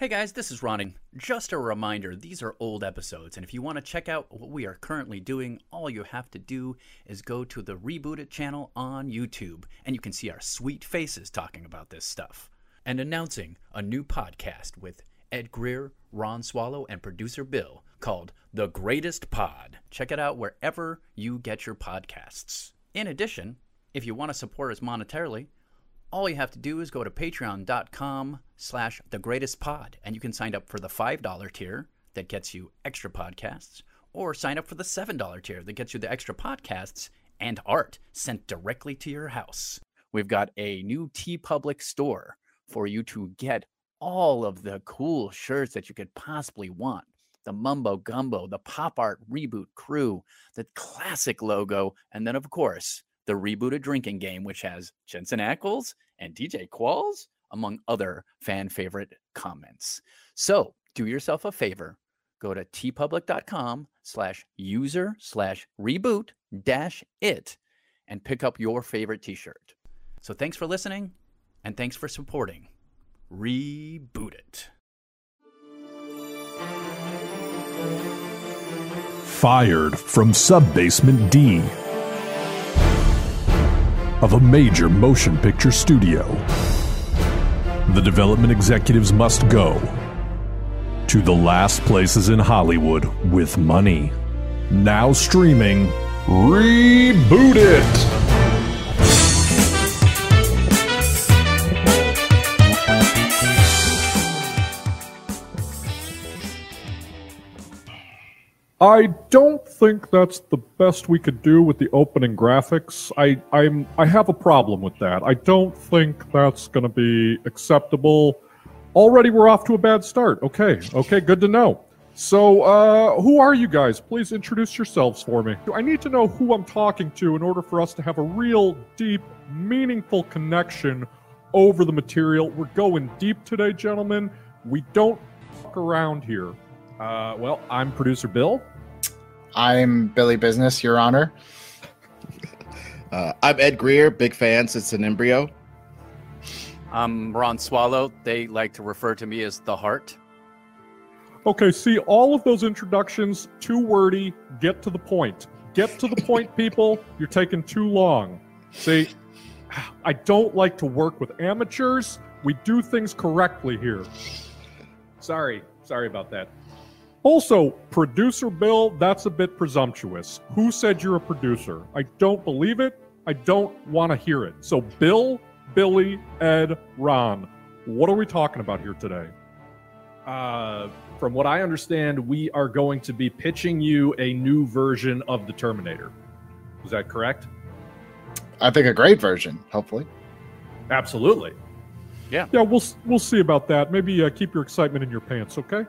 Hey guys, this is Ronning. Just a reminder, these are old episodes, and if you want to check out what we are currently doing, all you have to do is go to the Reboot It channel on YouTube, and you can see our sweet faces talking about this stuff. And announcing a new podcast with Ed Greer, Ron Swallow, and producer Bill called The Greatest Pod. Check it out wherever you get your podcasts. In addition, if you want to support us monetarily, all you have to do is go to patreon.com slash the greatest pod and you can sign up for the $5 tier that gets you extra podcasts or sign up for the $7 tier that gets you the extra podcasts and art sent directly to your house. We've got a new TeePublic store for you to get all of the cool shirts that you could possibly want. The mumbo gumbo the pop art reboot crew the classic logo and then of course the Reboot It drinking game, which has Jensen Ackles and DJ Qualls, among other fan favorite comments. So do yourself a favor. Go to teepublic.com slash user slash reboot dash it and pick up your favorite t-shirt. So thanks for listening and thanks for supporting Reboot It. Fired from Subbasement D of a major motion picture studio. The development executives must go to the last places in Hollywood with money. Now streaming Reboot It! I don't think that's the best we could do with the opening graphics. I I'm I have a problem with that. I don't think that's going to be acceptable. Already we're off to a bad start. Okay. Okay, good to know. So, uh, who are you guys? Please introduce yourselves for me. I need to know who I'm talking to in order for us to have a real, deep, meaningful connection over the material. We're going deep today, gentlemen. We don't fuck around here. Uh, well, I'm producer Bill. I'm Billy Business, Your Honor. Uh, I'm Ed Greer, big fan since an embryo. I'm Ron Swallow. They like to refer to me as the heart. Okay, see, all of those introductions, too wordy. Get to the point. Get to the point, people. You're taking too long. See, I don't like to work with amateurs. We do things correctly here. Sorry. Sorry about that. Also, producer Bill, that's a bit presumptuous. Who said you're a producer? I don't believe it. I don't want to hear it. So, Bill, Billy, Ed, Ron, what are we talking about here today? Uh, from what I understand, we are going to be pitching you a new version of the Terminator. Is that correct? I think a great version, hopefully. Absolutely. Yeah. Yeah, we'll we'll see about that. Maybe uh, keep your excitement in your pants, okay?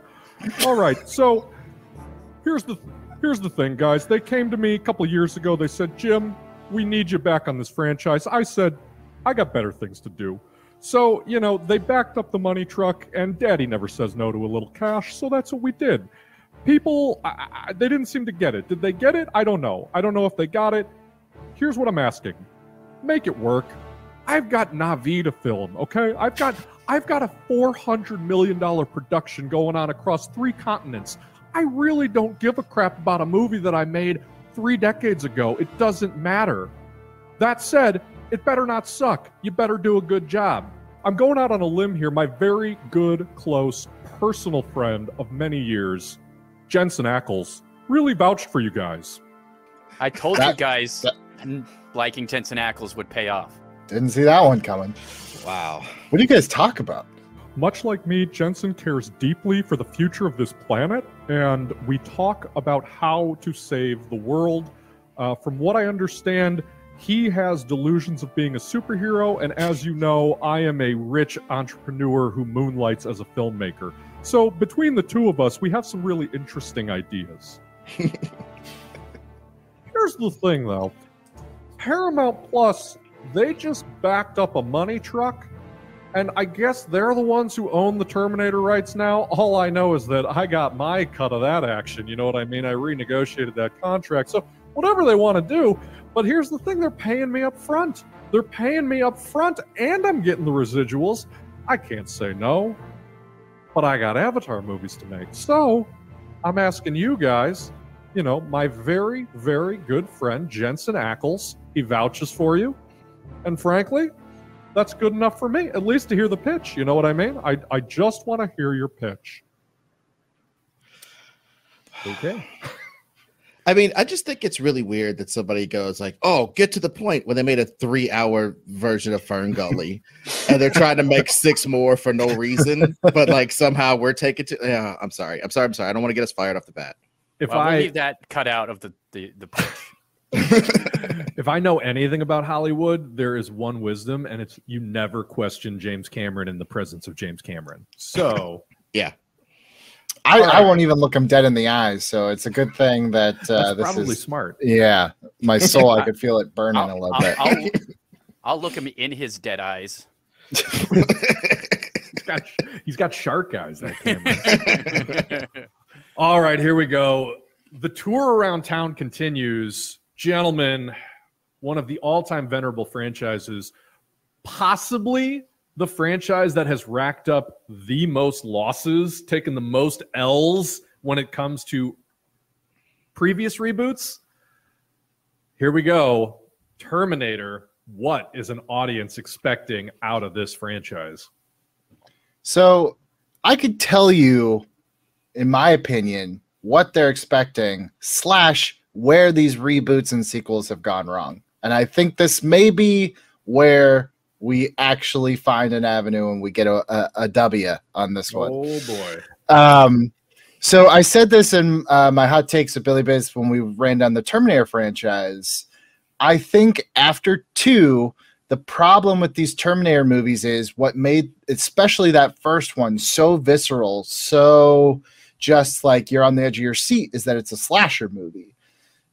All right. So here's the here's the thing, guys. They came to me a couple years ago. They said, "Jim, we need you back on this franchise." I said, "I got better things to do." So, you know, they backed up the money truck, and Daddy never says no to a little cash, so that's what we did. People, I, I, they didn't seem to get it. Did they get it? I don't know. I don't know if they got it. Here's what I'm asking make it work. I've got Navi to film, okay? I've got I've got a $400 million production going on across three continents. I really don't give a crap about a movie that I made three decades ago. It doesn't matter. That said, it better not suck. You better do a good job. I'm going out on a limb here. My very good, close, personal friend of many years, Jensen Ackles, really vouched for you guys. I told That- you guys that- liking Jensen Ackles would pay off. Didn't see that one coming. Wow. What do you guys talk about? Much like me, Jensen cares deeply for the future of this planet, and we talk about how to save the world. Uh, from what I understand, he has delusions of being a superhero, and as you know, I am a rich entrepreneur who moonlights as a filmmaker. So, between the two of us, we have some really interesting ideas. Here's the thing, though Paramount Plus, they just backed up a money truck and I guess they're the ones who own the Terminator rights now. All I know is that I got my cut of that action. You know what I mean? I renegotiated that contract. So whatever they want to do. But here's the thing they're paying me up front. They're paying me up front and I'm getting the residuals. I can't say no. but I got Avatar movies to make. So I'm asking you guys, you know, my very, very good friend Jensen Ackles, he vouches for you. And frankly, that's good enough for me, at least to hear the pitch. You know what I mean? I, I just want to hear your pitch. Okay. I mean, I just think it's really weird that somebody goes like, "Oh, get to the point," when they made a three-hour version of FernGully, and they're trying to make six more for no reason, but like somehow we're taking to. Yeah, I'm sorry. I'm sorry. I'm sorry. I don't want to get us fired off the bat. If Well, we'll I leave that cut out of the the, the pitch. If I know anything about Hollywood, there is one wisdom, and it's you never question James Cameron in the presence of James Cameron. So I, All right. I won't even look him dead in the eyes, so it's a good thing that uh, that's this probably is. smart. Yeah, my soul, I could feel it burning I'll, a little I'll, bit. I'll, I'll look him in his dead eyes. He's got he's got shark eyes. That Cameron. All right, here we go. The tour around town continues. Gentlemen, one of the all time venerable franchises, possibly the franchise that has racked up the most losses, taken the most L's when it comes to previous reboots. Here we go. Terminator. What is an audience expecting out of this franchise? So I could tell you, in my opinion, what they're expecting, slash, where these reboots and sequels have gone wrong. And I think this may be where we actually find an avenue and we get a, a, a W on this one. Oh boy. Um, so I said this in uh, my hot takes of Billy Biz when we ran down the Terminator franchise. I think after two, the problem with these Terminator movies is what made, especially that first one, so visceral, so just like you're on the edge of your seat, is that it's a slasher movie.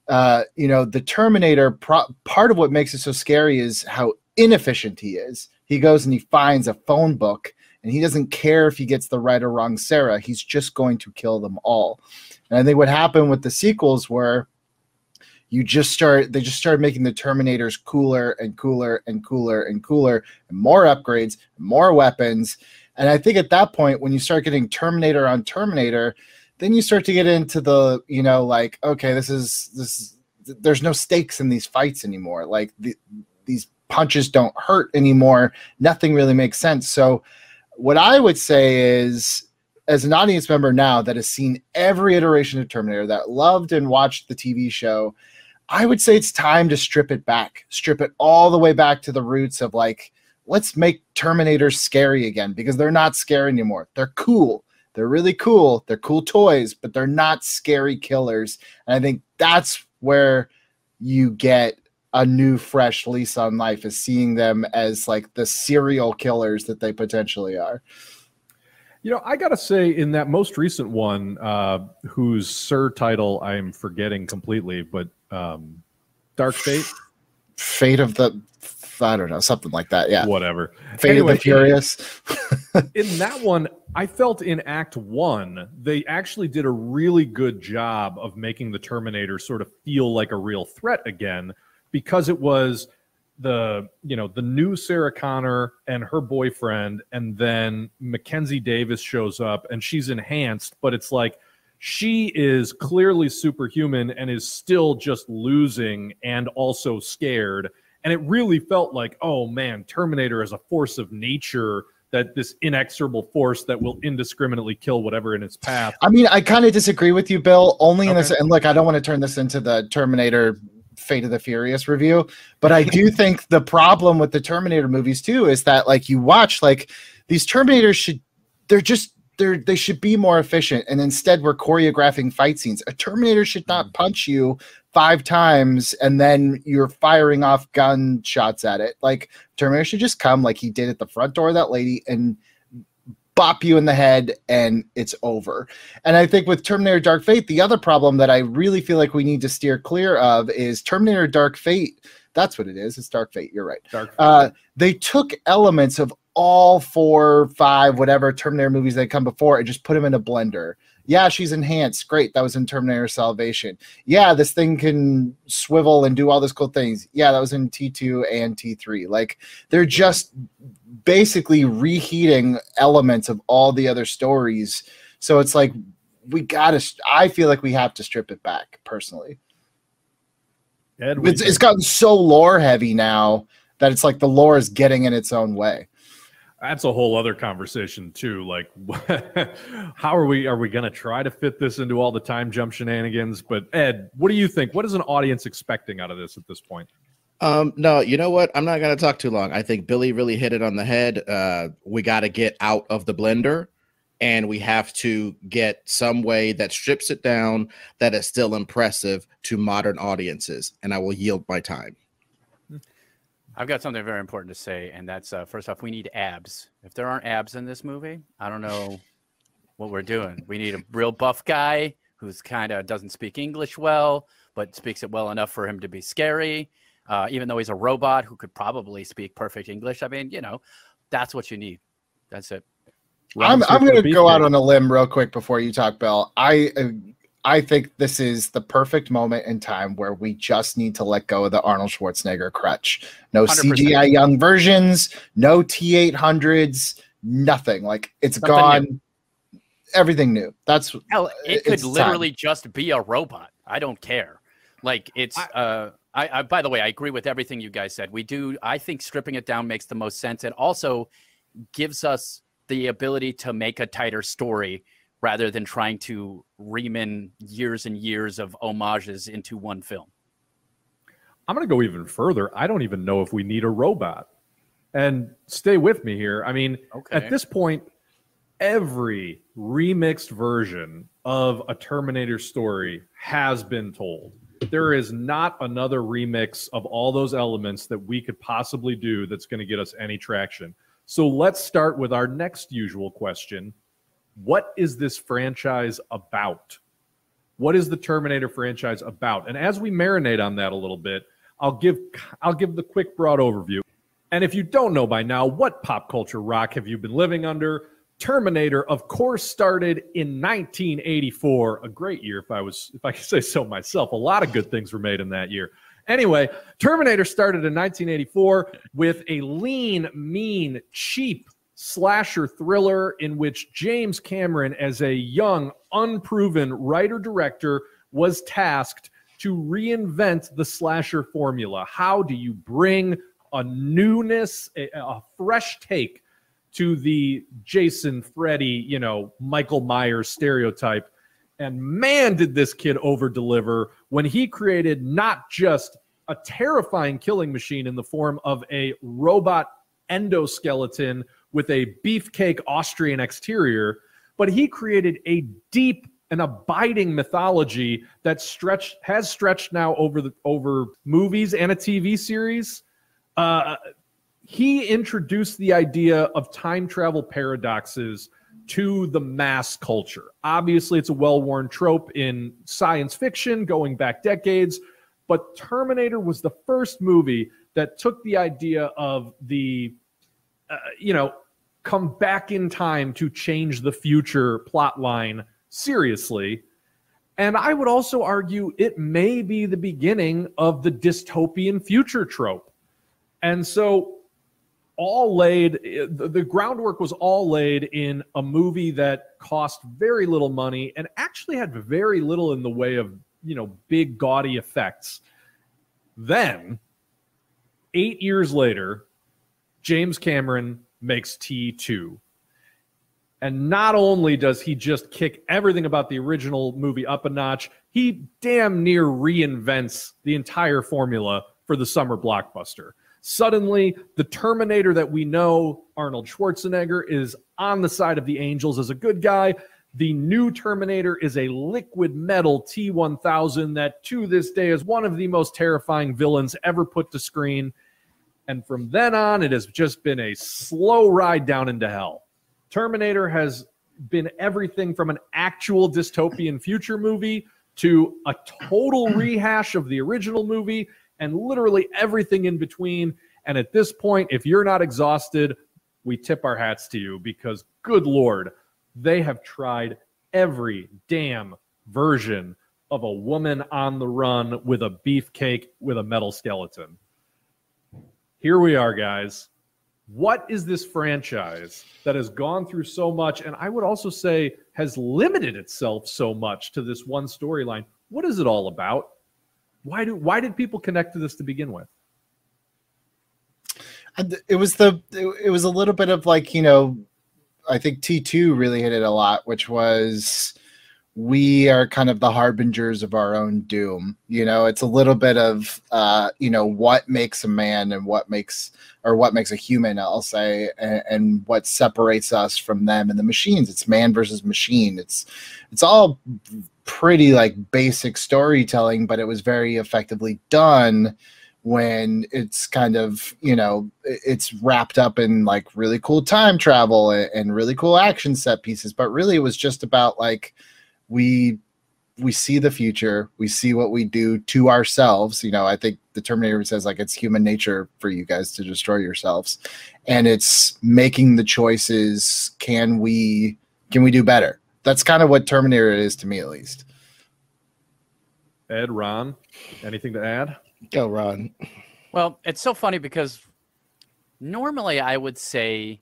Uh, you know, the Terminator, pro- part of what makes it so scary is how inefficient he is. He goes and he finds a phone book and he doesn't care if he gets the right or wrong Sarah. He's just going to kill them all. And I think what happened with the sequels were you just start they just started making the Terminators cooler and cooler and cooler and cooler and more upgrades, more weapons. And I think at that point, when you start getting Terminator on Terminator, then you start to get into the, you know, like, okay, this is this is, there's no stakes in these fights anymore. Like the, these punches don't hurt anymore. Nothing really makes sense. So what I would say is, as an audience member now that has seen every iteration of Terminator, that loved and watched the TV show, I would say it's time to strip it back, strip it all the way back to the roots of like, let's make Terminators scary again because they're not scary anymore. They're cool. They're really cool. They're cool toys, but they're not scary killers. And I think that's where you get a new fresh lease on life is seeing them as like the serial killers that they potentially are. You know, I gotta say, in that most recent one, uh, whose Sir title I'm forgetting completely, but um, Dark Fate, Fate of the I don't know, something like that. Yeah. whatever. Fate Anyway, of the Furious. In that one, I felt in Act One, they actually did a really good job of making the Terminator sort of feel like a real threat again, because it was the you know the new Sarah Connor and her boyfriend, and then Mackenzie Davis shows up and she's enhanced, but it's like she is clearly superhuman and is still just losing and also scared. And it really felt like, oh man, Terminator is a force of nature that this inexorable force that will indiscriminately kill whatever in its path. I mean, I kind of disagree with you, Bill, only in this, and look, I don't want to turn this into the Terminator Fate of the Furious review, but I do think the problem with the Terminator movies too is that like you watch like these Terminators should they're just they're they should be more efficient, and instead we're choreographing fight scenes. A Terminator should not mm. punch you five times and then you're firing off gunshots at it. Like Terminator should just come like he did at the front door of that lady and bop you in the head and it's over. And I think with Terminator Dark Fate, the other problem that I really feel like we need to steer clear of is Terminator Dark Fate. That's what it is. It's Dark Fate. You're right. Dark Uh, they took elements of all four, five, whatever Terminator movies that come before and just put them in a blender. Yeah, she's enhanced. Great. That was in Terminator Salvation. Yeah, this thing can swivel and do all these cool things. Yeah, that was in T2 and T3. Like they're just basically reheating elements of all the other stories. So it's like we gotta. I feel like we have to strip it back personally. It's, it's gotten so lore heavy now that it's like the lore is getting in its own way. That's a whole other conversation too. Like, how are we? Are we going to try to fit this into all the time jump shenanigans? But Ed, what do you think? What is an audience expecting out of this at this point? Um, no, you know what? I'm not gonna talk too long. I think Billy really hit it on the head. Uh, we got to get out of the blender, and we have to get some way that strips it down that is still impressive to modern audiences. And I will yield my time. I've got something very important to say, and that's uh, first off, we need abs. If there aren't abs in this movie, I don't know what we're doing. We need a real buff guy who's kind of doesn't speak English well, but speaks it well enough for him to be scary. Uh, even though he's a robot who could probably speak perfect English, I mean, you know, that's what you need. That's it. I'm, I'm going to go out on a limb real quick before you talk, Bill. I uh, I think this is the perfect moment in time where we just need to let go of the Arnold Schwarzenegger crutch. No 100%. CGI young versions, no T800s, nothing. Like it's Something gone. Everything new. That's Hell, it could it's time. literally just be a robot. I don't care. Like it's. uh, I, I. By the way, I agree with everything you guys said. We do. I think stripping it down makes the most sense. It also gives us the ability to make a tighter story rather than trying to ream in years and years of homages into one film. I'm going to go even further. I don't even know if we need a robot. And stay with me here. I mean, Okay. at this point, every remixed version of a Terminator story has been told. There is not another remix of all those elements that we could possibly do that's going to get us any traction. So let's start with our next usual question What is this franchise about? What is the Terminator franchise about? And as we marinate on that a little bit, I'll give I'll give the quick broad overview. And if you don't know by now, what pop culture rock have you been living under? Terminator, of course, started in 1984. A great year, if I was, if I could say so myself. A lot of good things were made in that year. Anyway, Terminator started in 1984 with a lean, mean, cheap slasher thriller in which James Cameron, as a young, unproven writer director, was tasked to reinvent the slasher formula. How do you bring a newness, a, a fresh take to the Jason, Freddy, you know, Michael Myers stereotype? And man, did this kid over deliver when he created not just a terrifying killing machine in the form of a robot endoskeleton with a beefcake Austrian exterior, but he created a deep and abiding mythology that stretched has stretched now over the over movies and a TV series. Uh, he introduced the idea of time travel paradoxes to the mass culture. Obviously, it's a well worn trope in science fiction going back decades, but Terminator was the first movie that took the idea of the, uh, you know, come back in time to change the future plot line seriously. And I would also argue it may be the beginning of the dystopian future trope. And so all laid the groundwork was all laid in a movie that cost very little money and actually had very little in the way of you know big gaudy effects then 8 years later James Cameron makes T2 and not only does he just kick everything about the original movie up a notch he damn near reinvents the entire formula for the summer blockbuster Suddenly, the Terminator that we know, Arnold Schwarzenegger, is on the side of the Angels as a good guy. The new Terminator is a liquid metal T 1000 that to this day is one of the most terrifying villains ever put to screen. And from then on, it has just been a slow ride down into hell. Terminator has been everything from an actual dystopian future movie to a total rehash of the original movie and literally everything in between. And at this point, if you're not exhausted, we tip our hats to you because, good Lord, they have tried every damn version of a woman on the run with a beefcake with a metal skeleton. Here we are, guys. What is this franchise that has gone through so much, and I would also say has limited itself so much to this one storyline? What is it all about? Why do why did people connect to this to begin with? It was the it was a little bit of like you know i think t2 really hit it a lot which was we are kind of the harbingers of our own doom. You know it's a little bit of uh you know what makes a man and what makes or what makes a human i'll say and, and what separates us from them and the machines. It's man versus machine. It's it's all pretty like basic storytelling but it was very effectively done when it's kind of you know it's wrapped up in like really cool time travel and, really cool action set pieces. But really it was just about like we we see the future. We see what we do to ourselves. You know i think the terminator says like it's human nature for you guys to destroy yourselves. And it's making the choices. Can we can we do better? That's kind of what terminator is to me at least. Ed ron anything to add? Go, Ron. Well, it's so funny because normally I would say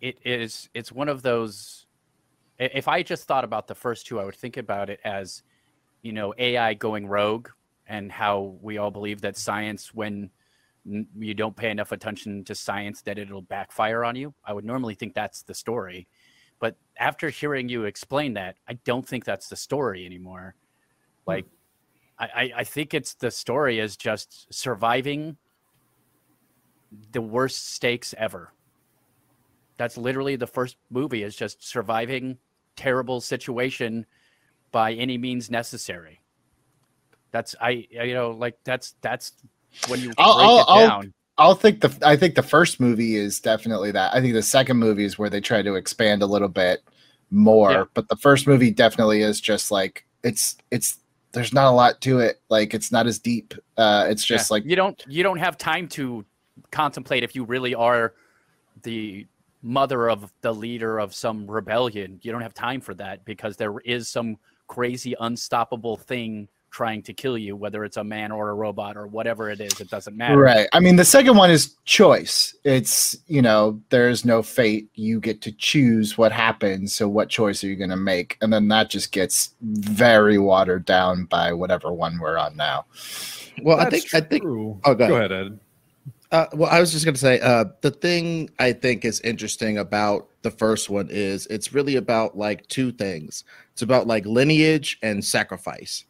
it is it's one of those if I just thought about the first two, I would think about it as, you know, AI going rogue and how we all believe that science, when you don't pay enough attention to science, that it'll backfire on you. I would normally think that's the story. But after hearing you explain that, I don't think that's the story anymore. Hmm. Like, I, I think it's the story is just surviving the worst stakes ever. That's literally the first movie is just surviving terrible situation by any means necessary. That's I you know like that's that's when you break I'll, it I'll, down. I'll, I'll think the I think the first movie is definitely that. I think the second movie is where they try to expand a little bit more, Yeah. but the first movie definitely is just like it's it's there's not a lot to it. Like it's not as deep. Uh, it's just Yeah. like you don't you don't have time to contemplate if you really are the mother of the leader of some rebellion. You don't have time for that because there is some crazy unstoppable thing trying to kill you, whether it's a man or a robot or whatever it is. It doesn't matter. right. I mean, the second one is choice. It's you know there's no fate. You get to choose what happens. So what choice are you going to make? And then that just gets very watered down by whatever one we're on now. Well, I That's think I think. Oh, go go ahead, Ed. Uh, well, I was just going to say uh, the thing I think is interesting about the first one is it's really about like two things. It's about like lineage and sacrifice.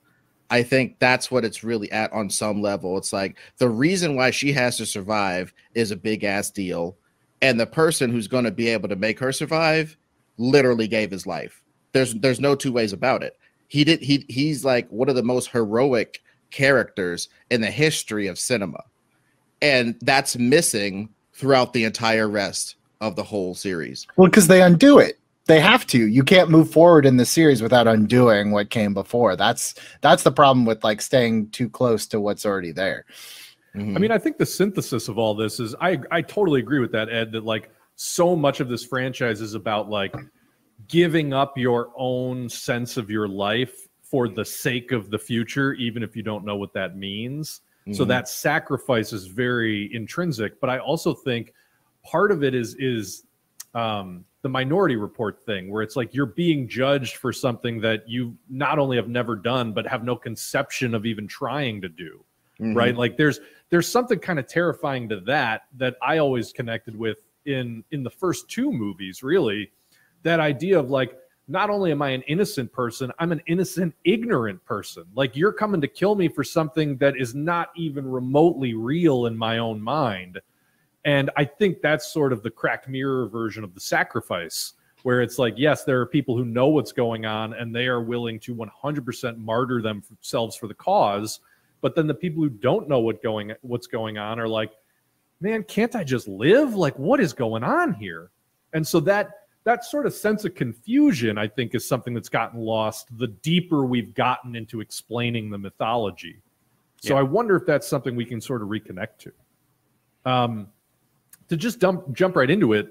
I think that's what it's really at on some level. It's like the reason why she has to survive is a big ass deal, and the person who's going to be able to make her survive literally gave his life. There's there's no two ways about it. He did he he's like one of the most heroic characters in the history of cinema and that's missing throughout the entire rest of the whole series. Well, because they undo it. They have to. You can't move forward in the series without undoing what came before. That's that's the problem with like staying too close to what's already there. Mm-hmm. I mean, I think the synthesis of all this is I I totally agree with that, Ed, that like so much of this franchise is about like giving up your own sense of your life for the sake of the future, even if you don't know what that means. So Mhm. that sacrifice is very intrinsic. But I also think part of it is is um, the minority report thing, where it's like you're being judged for something that you not only have never done, but have no conception of even trying to do Mhm. right like there's there's something kind of terrifying to that that i always connected with in in the first two movies really that idea of like not only am i an innocent person i'm an innocent ignorant person. Like you're coming to kill me for something that is not even remotely real in my own mind. And i think that's sort of the cracked mirror version of the sacrifice where it's like yes there are people who know what's going on and they are willing to 100% martyr themselves for the cause. But then the people who don't know what going what's going on are like man can't i just live? Like what is going on here? And so that that sort of sense of confusion i think is something that's gotten lost the deeper we've gotten into explaining the mythology So Yeah. I wonder if that's something we can sort of reconnect to. Um, to just dump, jump right into it,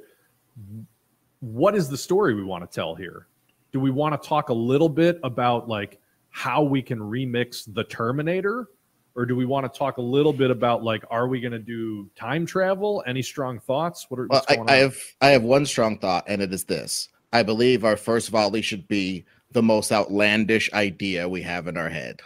what is the story we want to tell here? Do we want to talk a little bit about like how we can remix the Terminator? Or do we want to talk a little bit about like, are we going to do time travel? Any strong thoughts? What are Well, what's I, going I on? have I have one strong thought, and it is this: I believe our first volley should be the most outlandish idea we have in our head,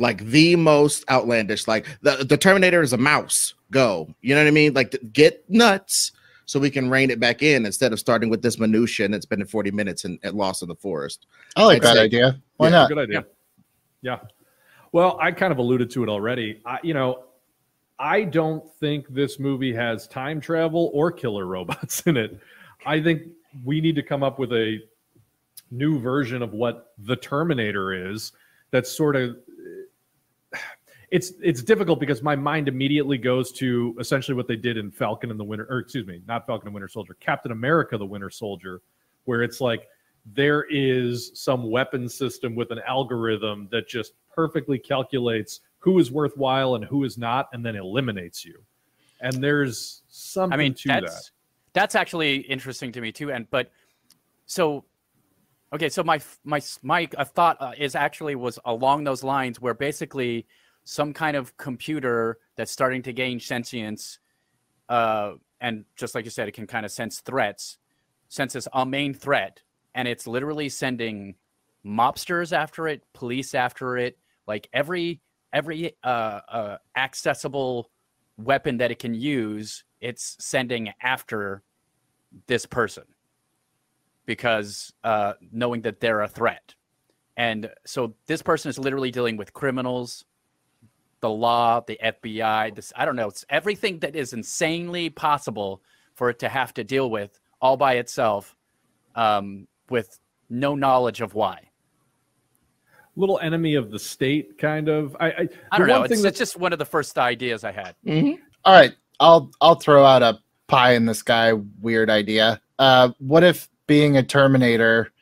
like the most outlandish. Like the the Terminator is a mouse. Go, you know what I mean? Like get nuts, so we can rein it back in instead of starting with this minutia and it's been 40 minutes and, and lost in the forest. I like I'd that say- idea. Why Yeah, not? Good idea. Yeah. Well, I kind of alluded to it already. I, you know, I don't think this movie has time travel or killer robots in it. I think we need to come up with a new version of what the Terminator is. That's sort of it's it's difficult because my mind immediately goes to essentially what they did in Falcon and the Winter, or excuse me, not Falcon and Winter Soldier, Captain America: The Winter Soldier, where it's like there is some weapon system with an algorithm that just perfectly calculates who is worthwhile and who is not, and then eliminates you. And there's something I mean, to that's that. that's actually interesting to me too. And but so, okay, so my my my thought uh, is actually was along those lines where basically some kind of computer that's starting to gain sentience, uh, and just like you said, it can kind of sense threats, senses a main threat, and it's literally sending mobsters after it, police after it, like every every uh, uh, accessible weapon that it can use, it's sending after this person because uh, knowing that they're a threat. And so this person is literally dealing with criminals, the law, the FBI. This I don't know. It's everything that is insanely possible for it to have to deal with all by itself, um, with no knowledge of why. Little enemy of the state, kind of. I I, I don't know. one It's, thing that- it's just one of the first ideas I had. All right, I'll I'll throw out a pie in the sky weird idea. Uh, what if being a Terminator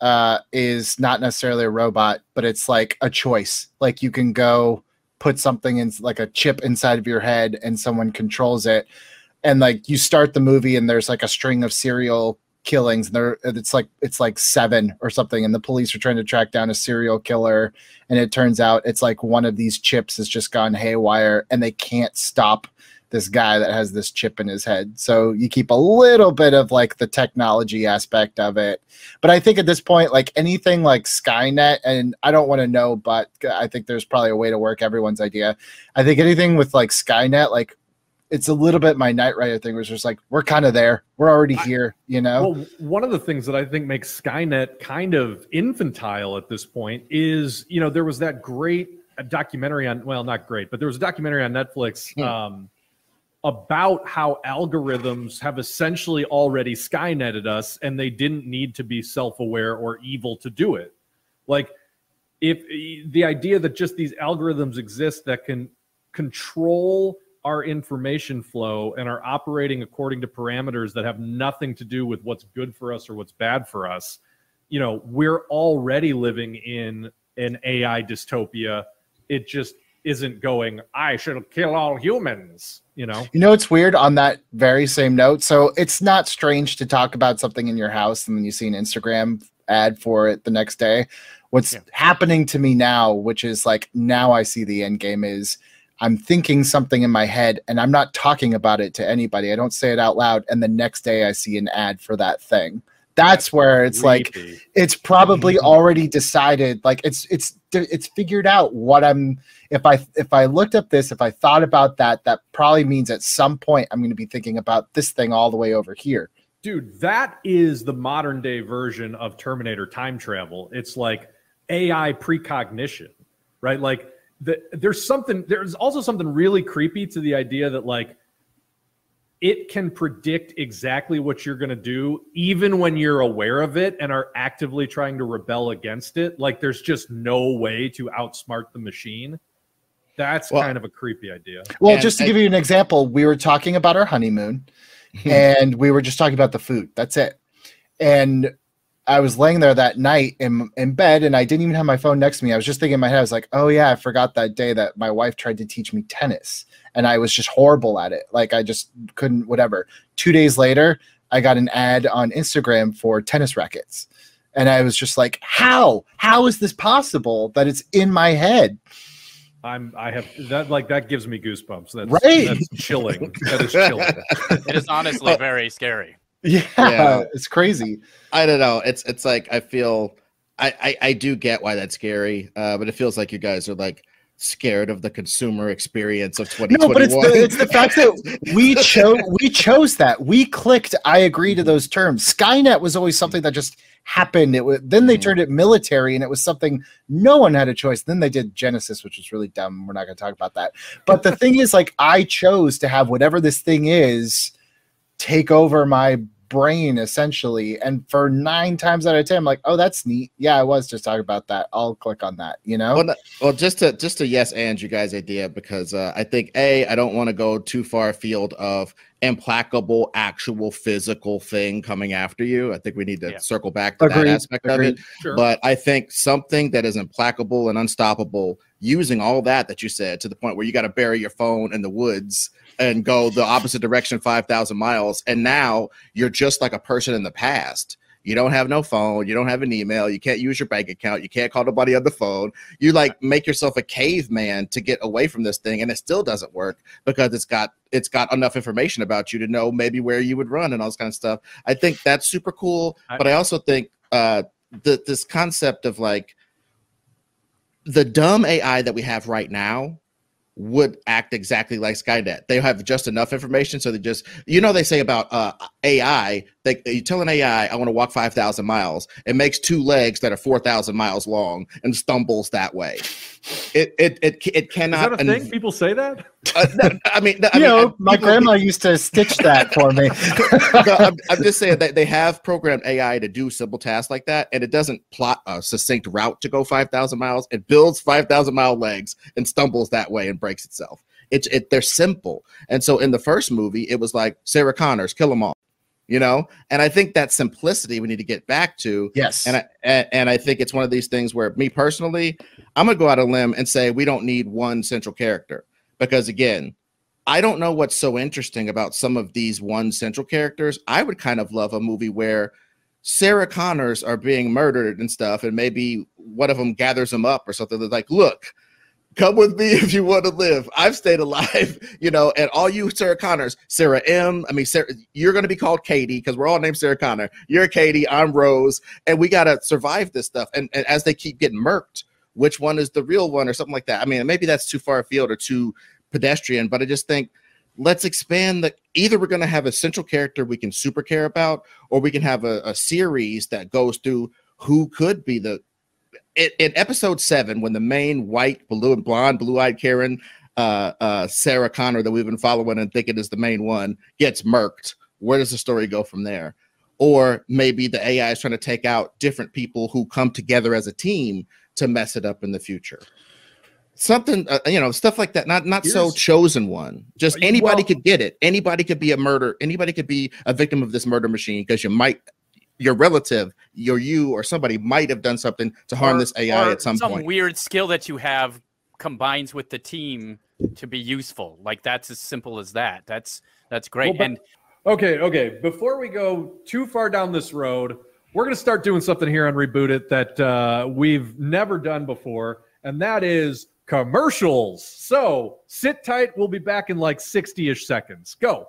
uh, is not necessarily a robot, but it's like a choice? Like you can go put something in like a chip inside of your head, and someone controls it, and like you start the movie, and there's like a string of serial killings and there it's like it's like seven or something and the police are trying to track down a serial killer and it turns out it's like one of these chips has just gone haywire and they can't stop this guy that has this chip in his head. So you keep a little bit of like the technology aspect of it. But I think at this point, like anything like Skynet, and I don't want to know, but I think there's probably a way to work everyone's idea. I think anything with like Skynet, like it's a little bit my Knight Rider thing, was just like we're kind of there, we're already here, you know. Well, one of the things that I think makes Skynet kind of infantile at this point is, you know, there was that great documentary on, well, not great, but there was a documentary on Netflix Hmm. um, about how algorithms have essentially already Skyneted us and they didn't need to be self aware or evil to do it. Like, if the idea that just these algorithms exist that can control our information flow and are operating according to parameters that have nothing to do with what's good for us or what's bad for us you know we're already living in an ai dystopia it just isn't going i should kill all humans you know You know, it's weird on that very same note. So it's not strange to talk about something in your house and then you see an Instagram ad for it the next day. What's Yeah. happening to me now, which is like now I see the end game is I'm thinking something in my head and I'm not talking about it to anybody. I don't say it out loud. And the next day I see an ad for that thing. That's, where it's like it's probably already decided like it's it's it's figured out what i'm if i if i looked up this if i thought about that that probably means at some point i'm going to be thinking about this thing all the way over here Dude, that is the modern day version of Terminator time travel. It's like AI precognition, right? Like the, there's something there's also something really creepy to the idea that like it can predict exactly what you're going to do even when you're aware of it and are actively trying to rebel against it. Like there's just no way to outsmart the machine. That's Well- kind of a creepy idea. well And just to I- give you an example we were talking about our honeymoon and we were just talking about the food that's it and I was laying there that night in in bed, and I didn't even have my phone next to me. I was just thinking in my head, I was like, "Oh yeah, I forgot that day that my wife tried to teach me tennis, and I was just horrible at it. Like I just couldn't. Whatever." Two days later, I got an ad on Instagram for tennis rackets, and I was just like, "How? How is this possible that it's in my head?" I'm I have that like that gives me goosebumps. That's Right. That's chilling. That is chilling. It is honestly very scary. Yeah, Yeah. it's crazy. I don't know. It's it's like I feel I I, I do get why that's scary, uh, but it feels like you guys are like scared of the consumer experience of 2021. No, but it's the, it's the fact that we chose we chose that we clicked. I agree to those terms. Skynet was always something that just happened. It was then they Mhm. turned it military, and it was something no one had a choice. Then they did Genisys, which was really dumb. We're not going to talk about that. But the thing is, like, I chose to have whatever this thing is take over my brain essentially and for nine times out of ten i'm like oh that's neat yeah i was just talking about that i'll click on that you know well, no- well, just to just to yes and you guys idea because uh, I think a I don't want to go too far afield of implacable actual physical thing coming after you. I think we need to Yeah. circle back to Agreed, that aspect of it. Sure. But I think something that is implacable and unstoppable, using all that that you said to the point where you got to bury your phone in the woods and go the opposite direction 5,000 miles. And now you're just like a person in the past. You don't have no phone. You don't have an email. You can't use your bank account. You can't call nobody on the phone. You like make yourself a caveman to get away from this thing, and it still doesn't work because it's got it's got enough information about you to know maybe where you would run and all this kind of stuff. I think that's super cool, but I also think uh, the this concept of like the dumb AI that we have right now would act exactly like Skynet. They have just enough information, so they just you know they say about uh, AI. They you tell an AI, "I want to walk five thousand miles." It makes two legs that are four thousand miles long and stumbles that way. It it it it is cannot. Is that a thing? People say that? uh, no, I mean, I you mean, know uh, my people- grandma used to stitch that for me no, I'm, I'm just saying that they have programmed AI to do simple tasks like that, and it doesn't plot a succinct route to go 5,000 miles. It builds 5,000 mile legs and stumbles that way and breaks itself. It's it, they're simple, and so in the first movie, it was like Sarah Connors, kill them all, you know. And I think that simplicity we need to get back to. yes And I and, and I think it's one of these things where me personally, I'm gonna go out on a limb and say we don't need one central character because again, I don't know what's so interesting about some of these one central characters. I would kind of love a movie where Sarah Connors are being murdered and stuff, and maybe one of them gathers them up or something. They're like, look, come with me if you want to live. I've stayed alive, you know, and all you Sarah Connors, Sarah M. I mean, Sarah, you're going to be called Katie because we're all named Sarah Connor. You're Katie, I'm Rose, and we got to survive this stuff. And, and as they keep getting murked, which one is the real one or something like that? I mean, maybe that's too far afield or too pedestrian, but I just think let's expand the either we're going to have a central character we can super care about, or we can have a, a series that goes through who could be the in, in episode seven, when the main white, blue, and blonde, blue-eyed Karen, uh, uh, Sarah Connor, that we've been following and thinking is the main one, gets murked. Where does the story go from there? Or maybe the AI is trying to take out different people who come together as a team to mess it up in the future. Something, uh, you know, stuff like that. Not not so chosen one. Just anybody well- could get it. Anybody could be a murder. Anybody could be a victim of this murder machine because you might your relative, your you, or somebody might have done something to harm Or- this AI or at some, point. Some weird skill that you have combines with the team to be useful. Like that's as simple as that. That's that's great. Well, but- and Okay, okay. Before we go too far down this road, we're going to start doing something here on Reboot It that uh, we've never done before, and that is commercials. So sit tight. We'll be back in like 60 ish seconds. Go.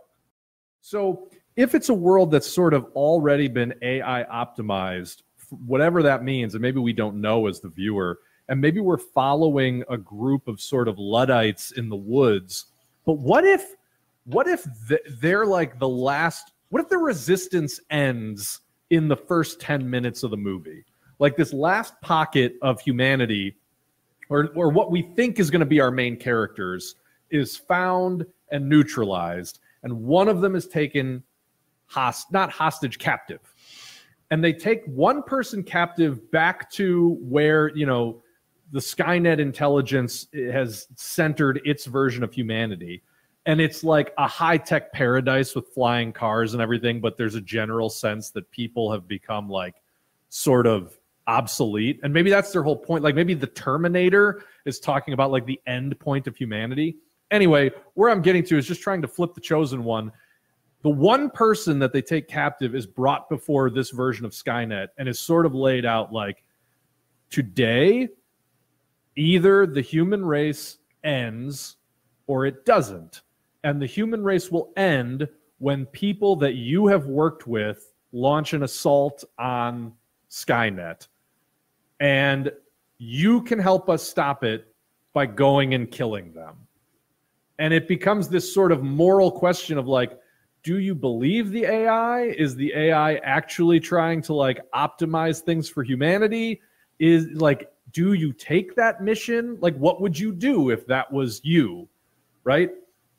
So, if it's a world that's sort of already been AI optimized, whatever that means, and maybe we don't know as the viewer, and maybe we're following a group of sort of Luddites in the woods, but what if what if they're like the last what if the resistance ends in the first 10 minutes of the movie? Like this last pocket of humanity or or what we think is going to be our main characters is found and neutralized and one of them is taken host not hostage captive and they take one person captive back to where you know the skynet intelligence eh, has centered its version of humanity and it's like a high-tech paradise with flying cars and everything but there's a general sense that people have become like sort of obsolete. And maybe that's their whole point. Like maybe the Terminator is talking about like the end point of humanity. Anyway, where I'm getting to is just trying to flip the chosen one. The one person that they take captive is brought before this version of Skynet and is sort of laid out like today, either the human race ends or it doesn't. And the human race will end when people that you have worked with launch an assault on Skynet. And you can help us stop it by going and killing them. And it becomes this sort of moral question of like, do you believe the AI? Is the AI actually trying to like optimize things for humanity? Is like, do you take that mission? Like, what would you do if that was you? Right?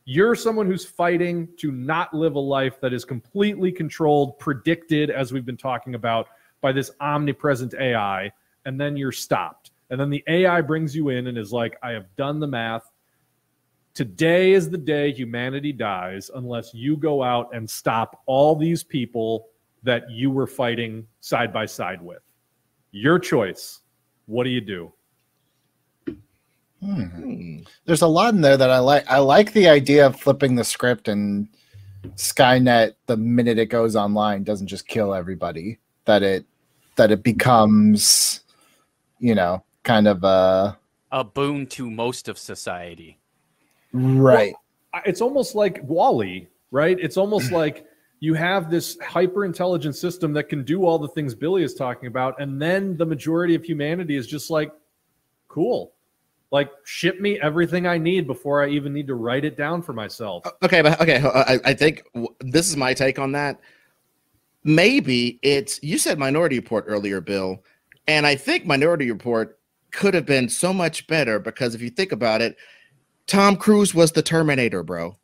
You're someone who's fighting to not live a life that is completely controlled, predicted, as we've been talking about, by this omnipresent AI, and then you're stopped. And then the AI brings you in and is like, I have done the math. Today is the day humanity dies unless you go out and stop all these people that you were fighting side by side with. Your choice. What do you do? Hmm. There's a lot in there that I like. I like the idea of flipping the script and Skynet the minute it goes online doesn't just kill everybody. That it that it becomes, you know, kind of a a boon to most of society. Right. Well, it's almost like WALL-E, right? It's almost like you have this hyper intelligent system that can do all the things Billy is talking about, and then the majority of humanity is just like, cool. Like ship me everything I need before I even need to write it down for myself. Okay, but okay, I, I think this is my take on that. Maybe it's you said Minority Report earlier, Bill, and I think Minority Report could have been so much better because if you think about it, Tom Cruise was the Terminator, bro.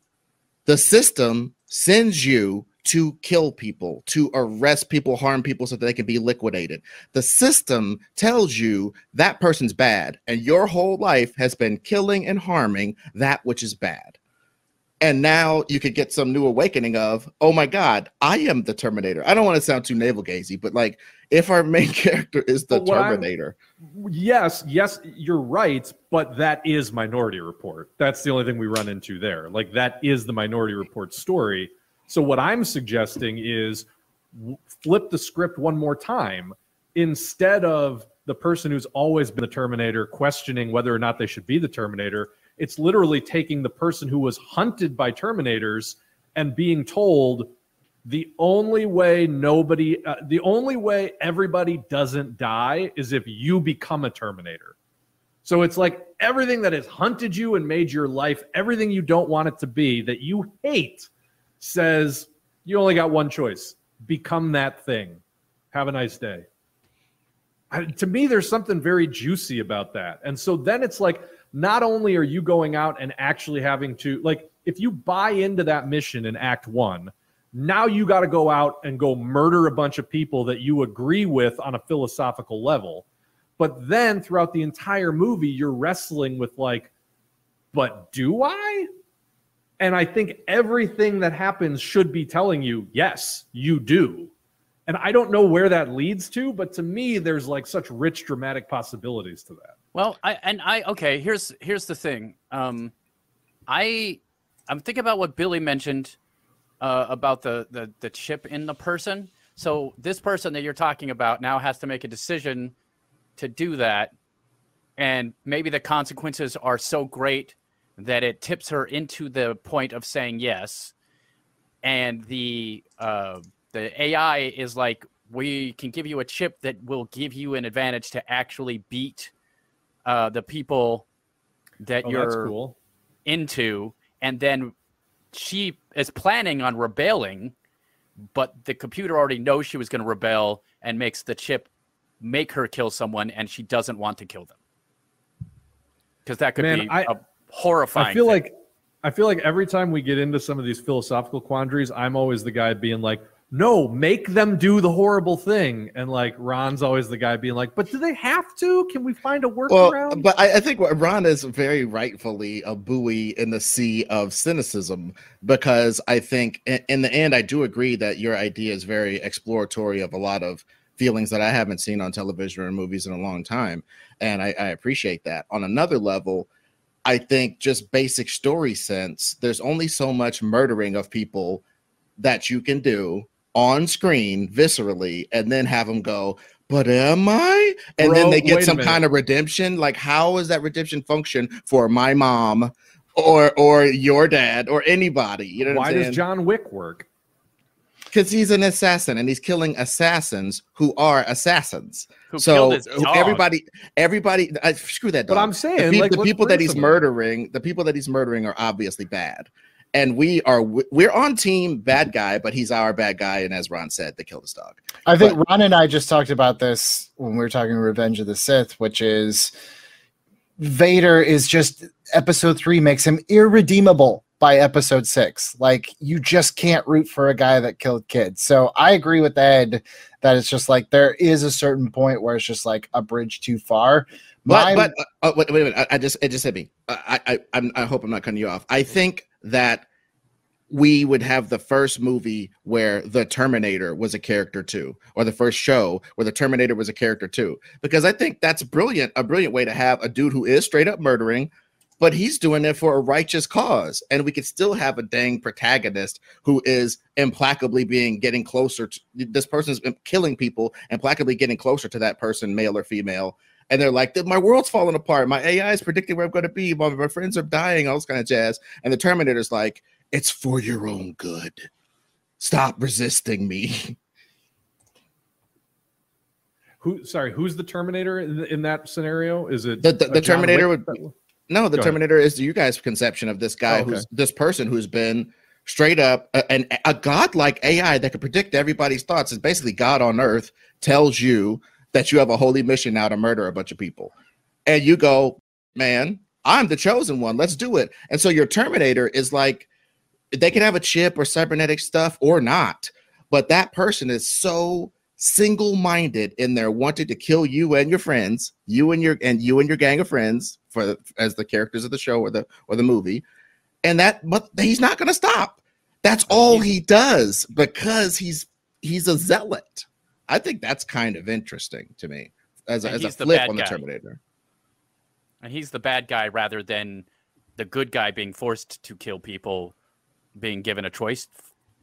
The system sends you to kill people, to arrest people, harm people so that they can be liquidated. The system tells you that person's bad, and your whole life has been killing and harming that which is bad. And now you could get some new awakening of, oh my God, I am the Terminator. I don't want to sound too navel gazy, but like if our main character is the Terminator. Yes, yes, you're right, but that is Minority Report. That's the only thing we run into there. Like that is the Minority Report story so what I'm suggesting is flip the script one more time instead of the person who's always been the Terminator questioning whether or not they should be the Terminator. It's literally taking the person who was hunted by Terminators and being told the only way nobody, uh, the only way everybody doesn't die is if you become a Terminator. So it's like everything that has hunted you and made your life everything you don't want it to be that you hate says you only got one choice become that thing. Have a nice day. I, to me, there's something very juicy about that. And so then it's like, not only are you going out and actually having to, like, if you buy into that mission in Act One, now you got to go out and go murder a bunch of people that you agree with on a philosophical level. But then throughout the entire movie, you're wrestling with, like, but do I? And I think everything that happens should be telling you, yes, you do. And I don't know where that leads to, but to me, there's like such rich dramatic possibilities to that. Well, I and I okay. Here's here's the thing. Um, I I'm thinking about what Billy mentioned uh, about the, the the chip in the person. So this person that you're talking about now has to make a decision to do that, and maybe the consequences are so great that it tips her into the point of saying yes, and the uh, the AI is like, we can give you a chip that will give you an advantage to actually beat uh, the people that oh, you're cool. into, and then she is planning on rebelling, but the computer already knows she was going to rebel and makes the chip make her kill someone, and she doesn't want to kill them because that could Man, be I, a horrifying. I feel thing. like I feel like every time we get into some of these philosophical quandaries, I'm always the guy being like, "No, make them do the horrible thing," and like Ron's always the guy being like, "But do they have to? Can we find a workaround?" Well, but I, I think what Ron is very rightfully a buoy in the sea of cynicism because I think in, in the end I do agree that your idea is very exploratory of a lot of feelings that I haven't seen on television or movies in a long time. And I, I appreciate that. On another level, I think just basic story sense, there's only so much murdering of people that you can do on screen viscerally and then have them go, but am I? And Bro, then they get some kind of redemption. Like, how is that redemption function for my mom or or your dad or anybody? You know what Why I'm does? John Wick work? Because he's an assassin and he's killing assassins who are assassins. Who so killed his dog. everybody, everybody, I, screw that. But. I'm the, saying, pe- like, the people that he's gruesome? murdering, the people that he's murdering are obviously bad, and we are we're on team bad guy, but he's our bad guy, and as Ron said, they killed his dog. I think Ron and I just talked about this when we were talking Revenge of the Sith, which is Vader is just episode three makes him irredeemable by episode six. Like you just can't root for a guy that killed kids. So I agree with Ed that it's just like there is a certain point where it's just like a bridge too far. But My- but uh, uh, wait, wait a minute, I, I just it just hit me. I I I'm, I hope I'm not cutting you off. I think that we would have the first movie where the Terminator was a character too, or the first show where the Terminator was a character too, because I think that's brilliant. A brilliant way to have a dude who is straight up murdering, but he's doing it for a righteous cause, and we could still have a dang protagonist who is implacably being getting closer to this person's killing people, implacably getting closer to that person, male or female, and they're like, my world's falling apart. My AI is predicting where I'm going to be. My, my friends are dying, all this kind of jazz. And the Terminator's like, it's for your own good. Stop resisting me. Who? Sorry, who's the Terminator in, in that scenario? Is it The- the- the Terminator Wick? would- No, the Go ahead. Terminator is you guys' conception of this guy Oh, okay. who's this person who's been straight up a, an, a godlike AI that can predict everybody's thoughts. Is basically God on earth tells you that you have a holy mission now to murder a bunch of people, and you go, man, I'm the chosen one. Let's do it. And so your Terminator is like they can have a chip or cybernetic stuff or not, but that person is so single-minded in their wanting to kill you and your friends, you and your and you and your gang of friends for as the characters of the show or the or the movie, and that but he's not going to stop. That's all he does because he's he's a zealot. I think that's kind of interesting to me as a, as a flip on the guy. Terminator. and he's the bad guy rather than the good guy being forced to kill people, being given a choice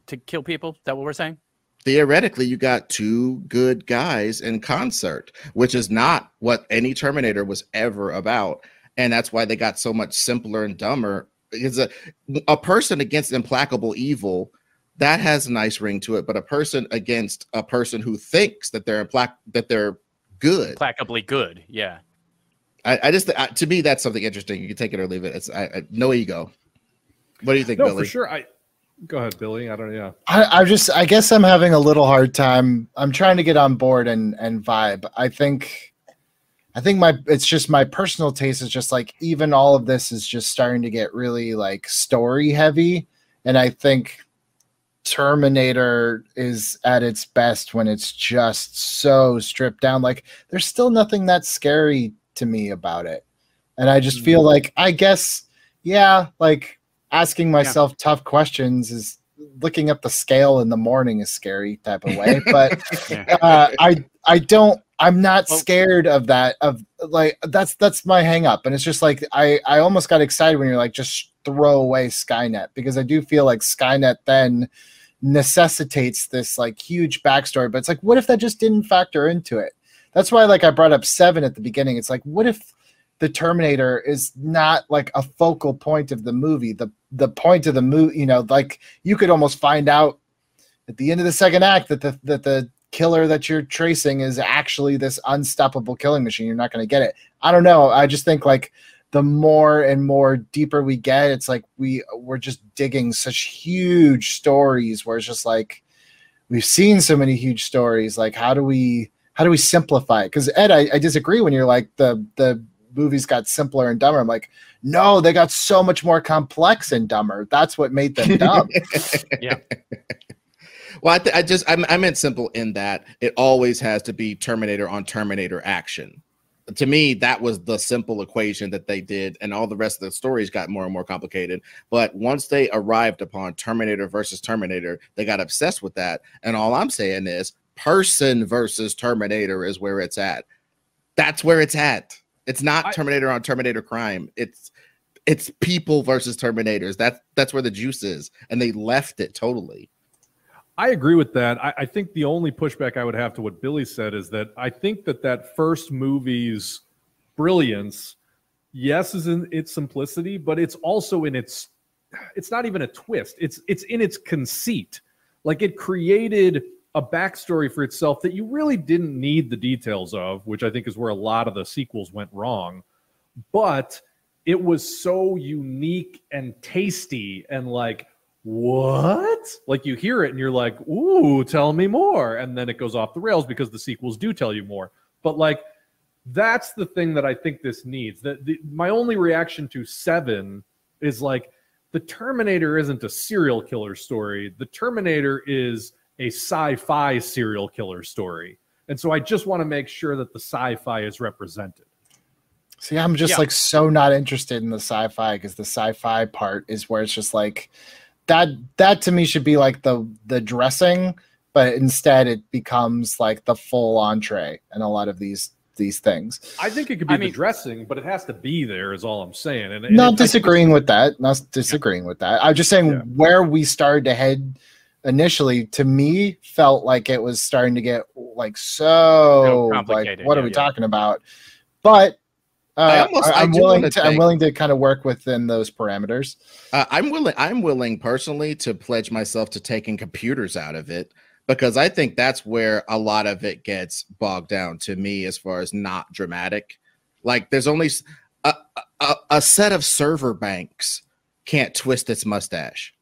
to kill people. Is that what we're saying? theoretically you got two good guys in concert which is not what any terminator was ever about and that's why they got so much simpler and dumber because a, a person against implacable evil that has a nice ring to it but a person against a person who thinks that they're implac- that they're good Implacably good. Yeah. I, I just I, to me that's something interesting you can take it or leave it it's I, I no ego what do you think No, billy for sure. I go ahead, Billy. I don't. Yeah. I, I just I guess I'm having a little hard time. I'm trying to get on board and and vibe. I think I think my it's just my personal taste is just like even all of this is just starting to get really like story heavy. And I think Terminator is at its best when it's just so stripped down. Like there's still nothing that scary to me about it. And I just feel like I guess, yeah, like asking myself tough questions is looking up the scale in the morning is scary type of way. But Yeah. uh, I I don't I'm not scared of that of like that's that's my hang up and it's just like I I almost got excited when you're like just throw away Skynet because I do feel like Skynet then necessitates this like huge backstory but it's like what if that just didn't factor into it? That's why like I brought up 7 at the beginning. It's like what if the Terminator is not like a focal point of the movie? The the point of the movie you know like you could almost find out at the end of the second act that the that the killer that you're tracing is actually this unstoppable killing machine. You're not going to get it. I don't know. I just think like the more and more deeper we get it's like we we're just digging such huge stories where it's just like we've seen so many huge stories like how do we how do we simplify it because ed I, I disagree when you're like the the movies got simpler and dumber i'm like no they got so much more complex and dumber that's what made them dumb yeah. Well, I, th- I just I, I meant simple in that it always has to be Terminator on Terminator action. To me, that was the simple equation that they did, and all the rest of the stories got more and more complicated. But once they arrived upon Terminator versus Terminator, they got obsessed with that. And all I'm saying is person versus Terminator is where it's at. That's where it's at. It's not I- Terminator on Terminator crime. It's it's people versus Terminators. That's that's where the juice is, and they left it totally. I agree with that. I, I think the only pushback I would have to what Billy said is that I think that that first movie's brilliance, yes, is in its simplicity, but it's also in its. It's not even a twist. It's it's in its conceit. Like it created a backstory for itself that you really didn't need the details of, which I think is where a lot of the sequels went wrong. But it was so unique and tasty and like what? Like you hear it and you're like, ooh, tell me more. And then it goes off the rails because the sequels do tell you more. But like that's the thing that I think this needs. That the, my only reaction to seven is like the Terminator isn't a serial killer story. The Terminator is a sci-fi serial killer story. And so I just want to make sure that the sci-fi is represented. See, I'm just Yeah. like so not interested in the sci-fi because the sci-fi part is where it's just like that. That to me should be like the the dressing, but instead it becomes like the full entree in a lot of these these things. I think it could be I the mean- dressing, but it has to be there. Is all I'm saying. And, and Not it- disagreeing with that. Not disagreeing with that. I'm just saying Yeah. where we started to head initially to me felt like it was starting to get like so Real like complicated, what are we yeah. talking about? But I uh, almost- I, I am do willing to I'm willing to kind of work within those parameters. Uh, I'm willing. I'm willing personally to pledge myself to taking computers out of it because I think that's where a lot of it gets bogged down to me as far as not dramatic. Like there's only a set of server banks can't twist its mustache.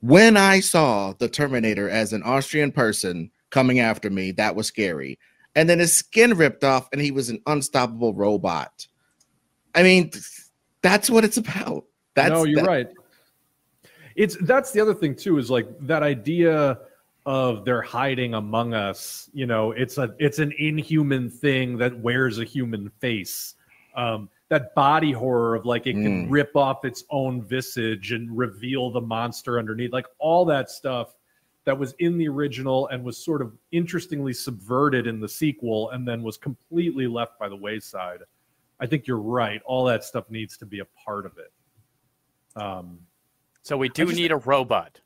When I saw the Terminator as an Austrian person coming after me, that was scary. And then his skin ripped off and he was an unstoppable robot. I mean, that's what it's about. That's no, you're that- right. It's that's the other thing too is like that idea of they're hiding among us. You know, it's a it's an inhuman thing that wears a human face. Um, that body horror of like it can Mm. rip off its own visage and reveal the monster underneath, like all that stuff that was in the original and was sort of interestingly subverted in the sequel and then was completely left by the wayside. I think you're right. All that stuff needs to be a part of it. Um, So we do just- need a robot.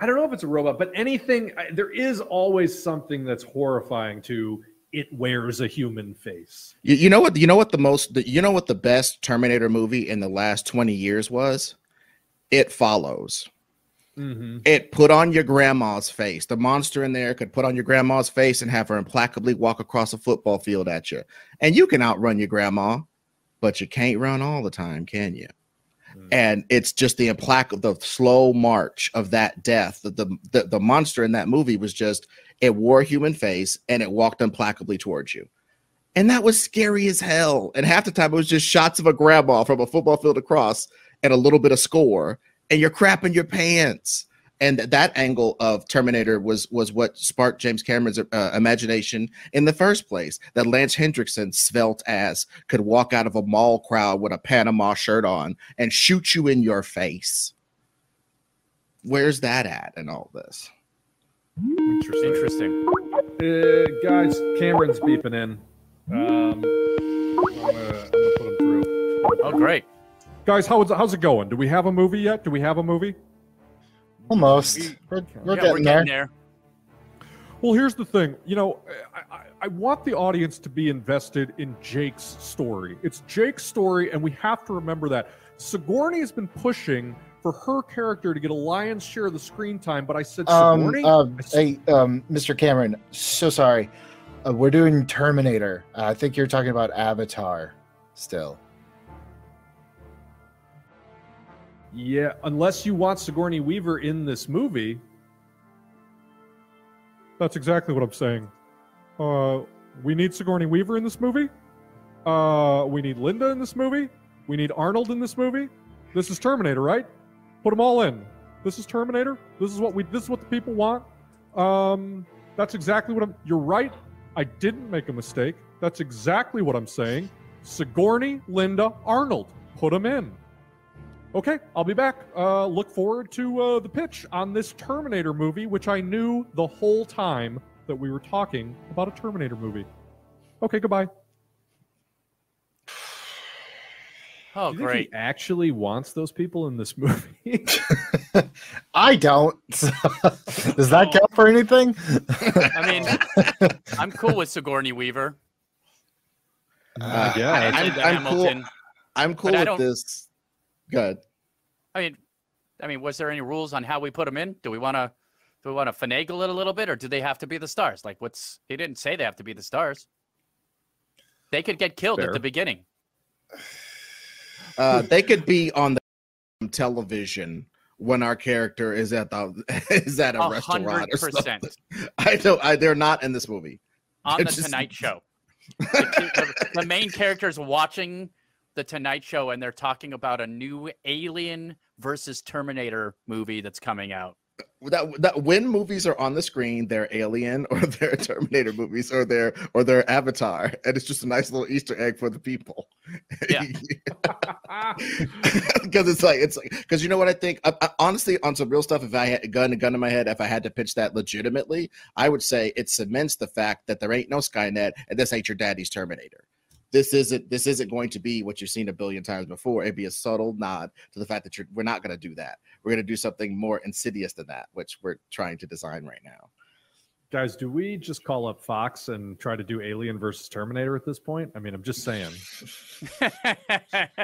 I don't know if it's a robot, but anything, I- there is always something that's horrifying to it wears a human face. You, you know what? You know what the most? The, you know what the best Terminator movie in the last twenty years was? It follows. Mm-hmm. It put on your grandma's face. The monster in there could put on your grandma's face and have her implacably walk across a football field at you. And you can outrun your grandma, but you can't run all the time, can you? Mm. And it's just the implacable, the slow march of that death. The, the the the monster in that movie was just it wore a human face and it walked implacably towards you. And that was scary as hell. And half the time it was just shots of a grandma from a football field across and a little bit of score, and you're crapping your pants. And that angle of Terminator was was what sparked James Cameron's uh, imagination in the first place. That Lance Henriksen, svelte ass, could walk out of a mall crowd with a Panama shirt on and shoot you in your face. Where's that at in all this? Interesting. Interesting. Uh, guys, Cameron's beeping in. Um, I'm gonna, I'm gonna put him through. Oh, great. Guys, how is it, how's it going? Do we have a movie yet? Do we have a movie? Almost. We're, we're yeah, getting we're there. getting there. Well, here's the thing. You know, I, I, I want the audience to be invested in Jake's story. It's Jake's story, and we have to remember that. Sigourney has been pushing for her character to get a lion's share of the screen time, but I said Um, uh, hey, um, Mr. Cameron, so sorry. Uh, we're doing Terminator. Uh, I think you're talking about Avatar still. Yeah, unless you want Sigourney Weaver in this movie. That's exactly what I'm saying. Uh, we need Sigourney Weaver in this movie. Uh, we need Linda in this movie. We need Arnold in this movie. This is Terminator, right? Put them all in. This is Terminator. This is what we. This is what the people want. Um, that's exactly what I'm. You're right. I didn't make a mistake. That's exactly what I'm saying. Sigourney, Linda, Arnold. Put them in. Okay, I'll be back. Uh, look forward to uh, the pitch on this Terminator movie, which I knew the whole time that we were talking about a Terminator movie. Okay, goodbye. Oh, Do you think great. he actually wants those people in this movie? I don't. Does that Oh. count for anything? I mean, I'm cool with Sigourney Weaver. Uh, Yeah, I- and I'm, Linda I'm cool. I'm cool with this. Good. I mean, I mean, was there any rules on how we put them in? Do we want to, do we want to finagle it a little bit, or do they have to be the stars? Like, what's? He didn't say they have to be the stars. They could get killed at the beginning. Uh, they could be on the television when our character is at the is at a A restaurant or something. I don't. I, they're not in this movie. on the just- Tonight Show. The, the, the main character's watching the Tonight Show, and they're talking about a new Alien versus Terminator movie that's coming out. That that when movies are on the screen, they're Alien or they're Terminator movies or they're or they're Avatar, and it's just a nice little Easter egg for the people. Yeah. because it's like it's like because you know what I think. I, I- honestly, on some real stuff, if I had a gun, a gun in my head, if I had to pitch that legitimately, I would say it cements the fact that there ain't no Skynet and this ain't your daddy's Terminator. This isn't this isn't going to be what you've seen a billion times before. It'd be a subtle nod to the fact that you're we're not going to do that. We're going to do something more insidious than that, which we're trying to design right now. Guys, do we just call up Fox and try to do Alien versus Terminator at this point? I mean, I'm just saying.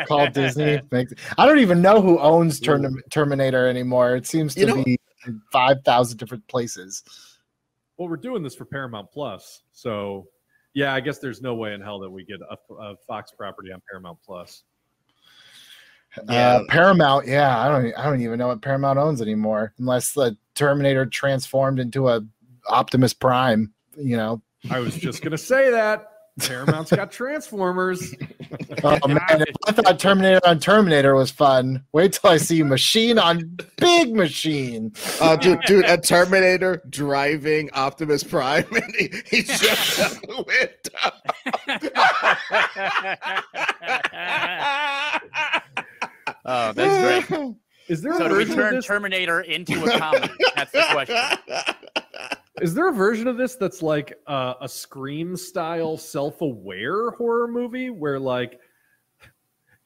Call Disney. Makes, I don't even know who owns Term- Terminator anymore. It seems to You know- be in 5,000 different places. Well, we're doing this for Paramount Plus, so yeah, I guess there's no way in hell that we get a, a Fox property on Paramount Plus. Uh, Paramount, yeah, I don't, I don't even know what Paramount owns anymore, unless the Terminator transformed into a Optimus Prime. You know, I was just gonna say that Paramount's got Transformers. oh man, if I thought Terminator on Terminator was fun. Wait till I see Machine on Big Machine. Uh, dude, dude, a Terminator driving Optimus Prime, and he, he jumps out the window. oh, that's great. Is there So a do we version of turn this? Terminator into a comedy? That's the question. Is there a version of this that's like uh, a Scream style self aware horror movie where like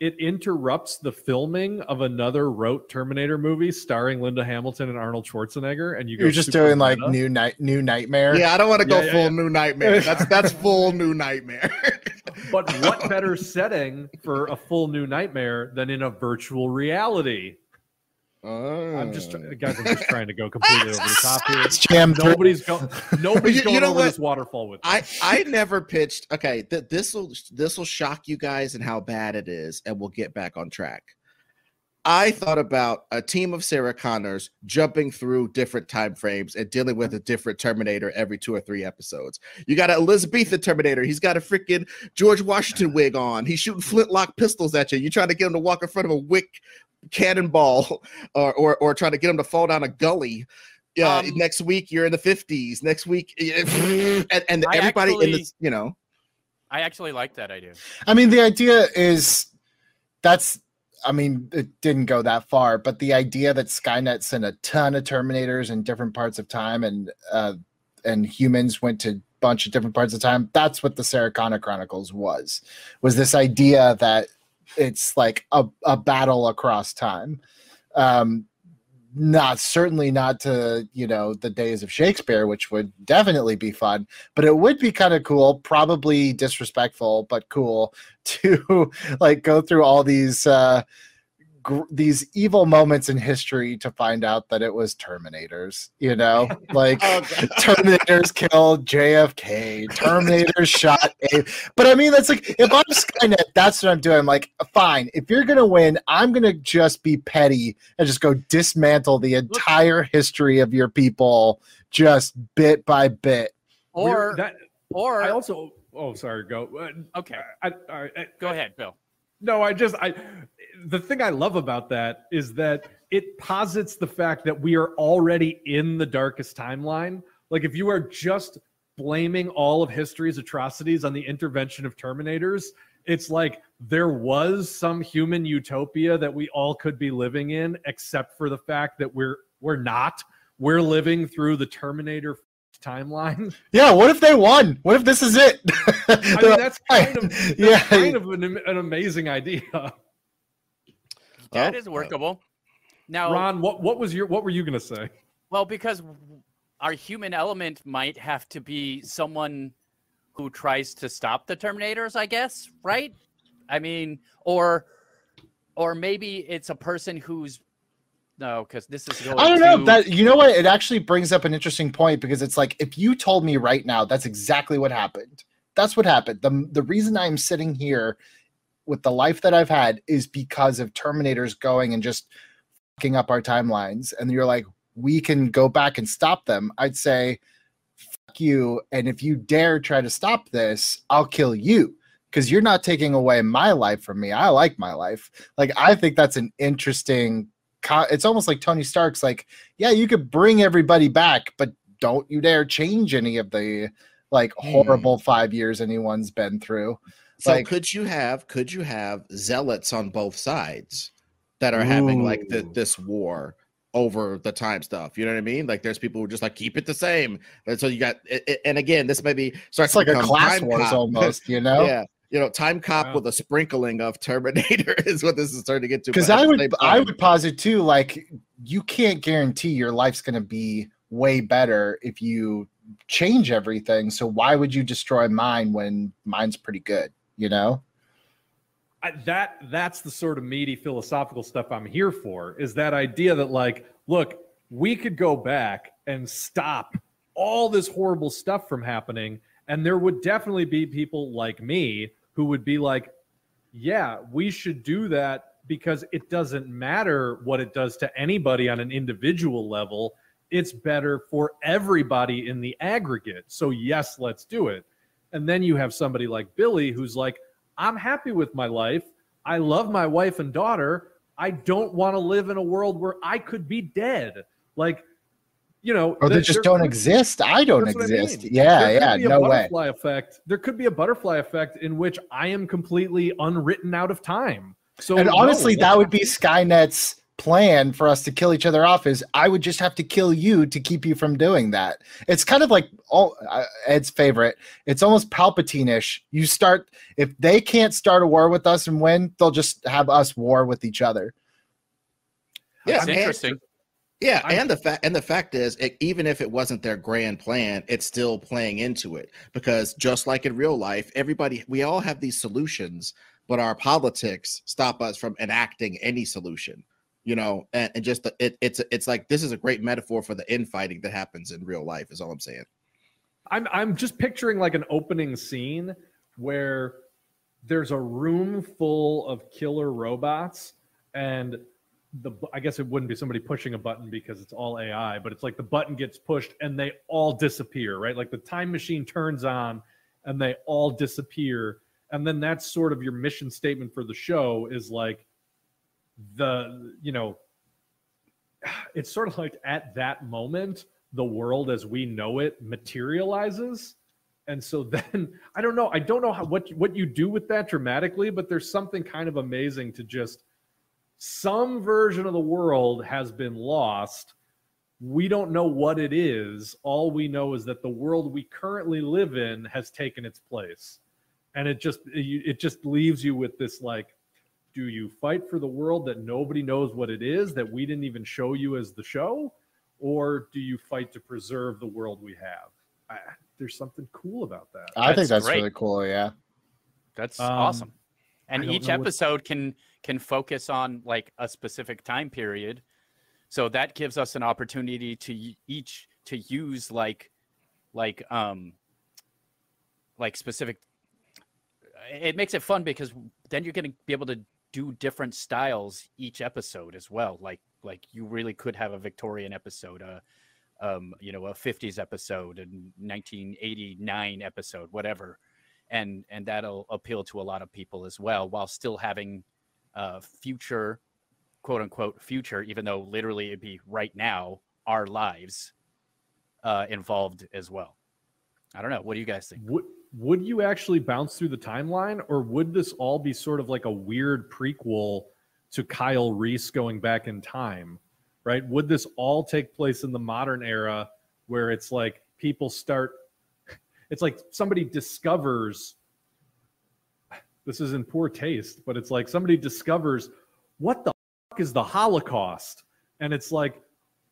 it interrupts the filming of another rote Terminator movie starring Linda Hamilton and Arnold Schwarzenegger, and you go You're just super doing like meta? new night, new nightmare. yeah, I don't want to go Yeah, yeah, full yeah. new nightmare. That's that's full new nightmare. But what better setting for a full new nightmare than in a virtual reality? I'm just guys. I'm just trying to go completely over the top here. It's jammed. Nobody's going. Nobody's You- you going know over what? this waterfall with. me. I I never pitched. Okay, th- this will this will shock you guys and how bad it is, and we'll get back on track. I thought about a team of Sarah Connors jumping through different time frames and dealing with a different Terminator every two or three episodes. You got an Elizabethan Terminator. He's got a freaking George Washington wig on. He's shooting flintlock pistols at you. You're trying to get him to walk in front of a wick cannonball, or or, or trying to get them to fall down a gully. Yeah, Um, next week you're in the 50s. Next week, and, and I everybody in actually- this, you know, I actually like that idea. I mean, the idea is that's. I mean, it didn't go that far, but the idea that Skynet sent a ton of Terminators in different parts of time, and uh, and humans went to a bunch of different parts of time. That's what the Sarah Connor Chronicles was. Was this idea that it's like a, a battle across time. Um, not certainly not to you know the days of Shakespeare, which would definitely be fun, but it would be kind of cool, probably disrespectful, but cool to like go through all these uh, gr- these evil moments in history to find out that it was Terminators. You know, like Oh, Terminators killed JFK. Terminators shot a. But I mean, that's like if I'm Skynet, that's what I'm doing. I'm like, fine. If you're gonna win, I'm gonna just be petty and just go dismantle the entire history of your people, just bit by bit. Or that. or I also. Oh, sorry. Go. Uh, okay, I, I, I, go ahead, Bill. No, I just I the thing I love about that is that it posits the fact that we are already in the darkest timeline. Like if you are just blaming all of history's atrocities on the intervention of terminators, it's like there was some human utopia that we all could be living in, except for the fact that we're we're not. We're living through the Terminator timeline. Yeah, what if they won? What if this is it? I mean, that's kind of that's yeah, kind of an, an amazing idea. That Oh, is oh. workable. Now, Ron, what what was your what were you gonna say? well, because our human element might have to be someone who tries to stop the Terminators, I guess, right? I mean, or or maybe it's a person who's no, because this is going. I don't know to- that you know what it actually brings up an interesting point because it's like if you told me right now that's exactly what happened. That's what happened. The the reason I'm sitting here with the life that I've had is because of Terminators going and just fucking up our timelines and you're like we can go back and stop them. I'd say fuck you and if you dare try to stop this, I'll kill you because you're not taking away my life from me. I like my life. Like I think that's an interesting co- it's almost like Tony Stark's like, yeah, you could bring everybody back, but don't you dare change any of the like Hmm. horrible five years anyone's been through. So Like- could you have could you have zealots on both sides that are having like the, this war over the time stuff? You know what I mean? Like there's people who just like keep it the same. And so you got it- it- and again, this maybe starts It's like a class Time wars Cop. almost, you know? yeah. You know, time cop Wow. with a sprinkling of Terminator is what this is starting to get to. Because I would same I time- would posit too, like you can't guarantee your life's gonna be way better if you change everything. So why would you destroy mine when mine's pretty good? You know? I, that that's the sort of meaty philosophical stuff I'm here for. Is that idea that like, look, we could go back and stop all this horrible stuff from happening, and there would definitely be people like me who would be like, yeah, we should do that because it doesn't matter what it does to anybody on an individual level. It's better for everybody in the aggregate. So yes, let's do it. And then you have somebody like Billy who's like, I'm happy with my life. I love my wife and daughter. I don't want to live in a world where I could be dead. Like, you know, Or they th- just don't exist. I don't what I exist. mean. Yeah, there could yeah, be a no way. butterfly effect. There could be a butterfly effect in which I am completely unwritten out of time. So and no, honestly, let's that would be Skynet's plan for us to kill each other off. Is I would just have to kill you to keep you from doing that. It's kind of like all uh, Ed's favorite. It's almost Palpatine-ish. You start if they can't start a war with us and win, they'll just have us war with each other. yeah, That's and- interesting. Yeah, I'm- and the fact and the fact is, it, even if it wasn't their grand plan, it's still playing into it because just like in real life, everybody we all have these solutions, but our politics stop us from enacting any solution. You know, and, and just the, it, it's it's like this is a great metaphor for the infighting that happens in real life. Is all I'm saying. I'm I'm just picturing like an opening scene where there's a room full of killer robots and the I guess it wouldn't be somebody pushing a button because it's all AI, but it's like the button gets pushed and they all disappear, right? Like the time machine turns on and they all disappear. And then that's sort of your mission statement for the show is like the you know it's sort of like at that moment the world as we know it materializes. And so then i don't know i don't know how what what you do with that dramatically but there's something kind of amazing to just some version of the world has been lost. We don't know what it is. All we know is that the world we currently live in has taken its place. And it just it just leaves you with this like do you fight for the world that nobody knows what it is that we didn't even show you as the show or do you fight to preserve the world we have I, there's something cool about that I think That's that's great. really cool. Yeah. That's Um, awesome. And each know what- episode can can focus on like a specific time period. So that gives us an opportunity to each to use like like um like specific it makes it fun because then you're going to be able to do different styles each episode as well. Like like you really could have a Victorian episode, a um, you know, a 50s episode, a 1989 episode, whatever. And and that'll appeal to a lot of people as well while still having uh future quote unquote future even though literally it'd be right now our lives uh involved as well. I don't know. What do you guys think? Would would you actually bounce through the timeline or would this all be sort of like a weird prequel to Kyle Reese going back in time? Right? Would this all take place in the modern era where it's like people start it's like somebody discovers this is in poor taste, but it's like somebody discovers what the fuck is the Holocaust? And it's like,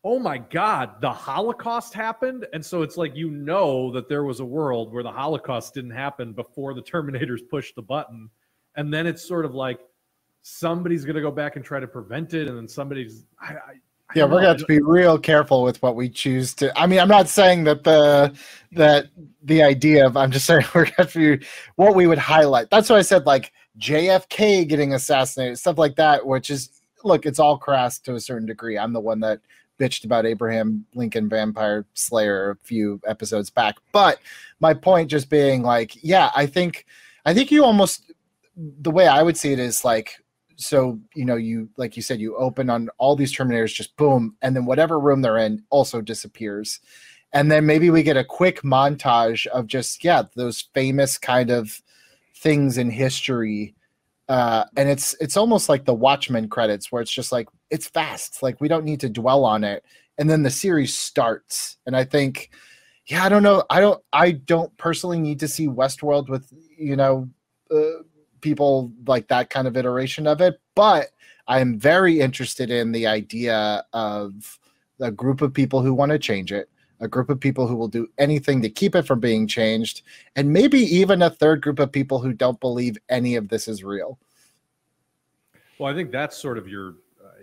oh my God, the Holocaust happened. And so it's like, you know, that there was a world where the Holocaust didn't happen before the Terminators pushed the button. And then it's sort of like somebody's going to go back and try to prevent it. And then somebody's, I, I, yeah, we're gonna have to be real careful with what we choose to. I mean, I'm not saying that the that the idea of. I'm just saying we're gonna have to be what we would highlight. That's why I said like JFK getting assassinated, stuff like that. Which is look, it's all crass to a certain degree. I'm the one that bitched about Abraham Lincoln Vampire Slayer a few episodes back, but my point just being like, yeah, I think I think you almost the way I would see it is like so you know you like you said you open on all these terminators just boom and then whatever room they're in also disappears. And then maybe we get a quick montage of just yeah those famous kind of things in history uh, and it's it's almost like the watchmen credits where it's just like it's fast like we don't need to dwell on it and then the series starts and i think yeah i don't know i don't i don't personally need to see westworld with you know uh, people like that kind of iteration of it. But I'm very interested in the idea of a group of people who want to change it, a group of people who will do anything to keep it from being changed, and maybe even a third group of people who don't believe any of this is real. Well, I think that's sort of your,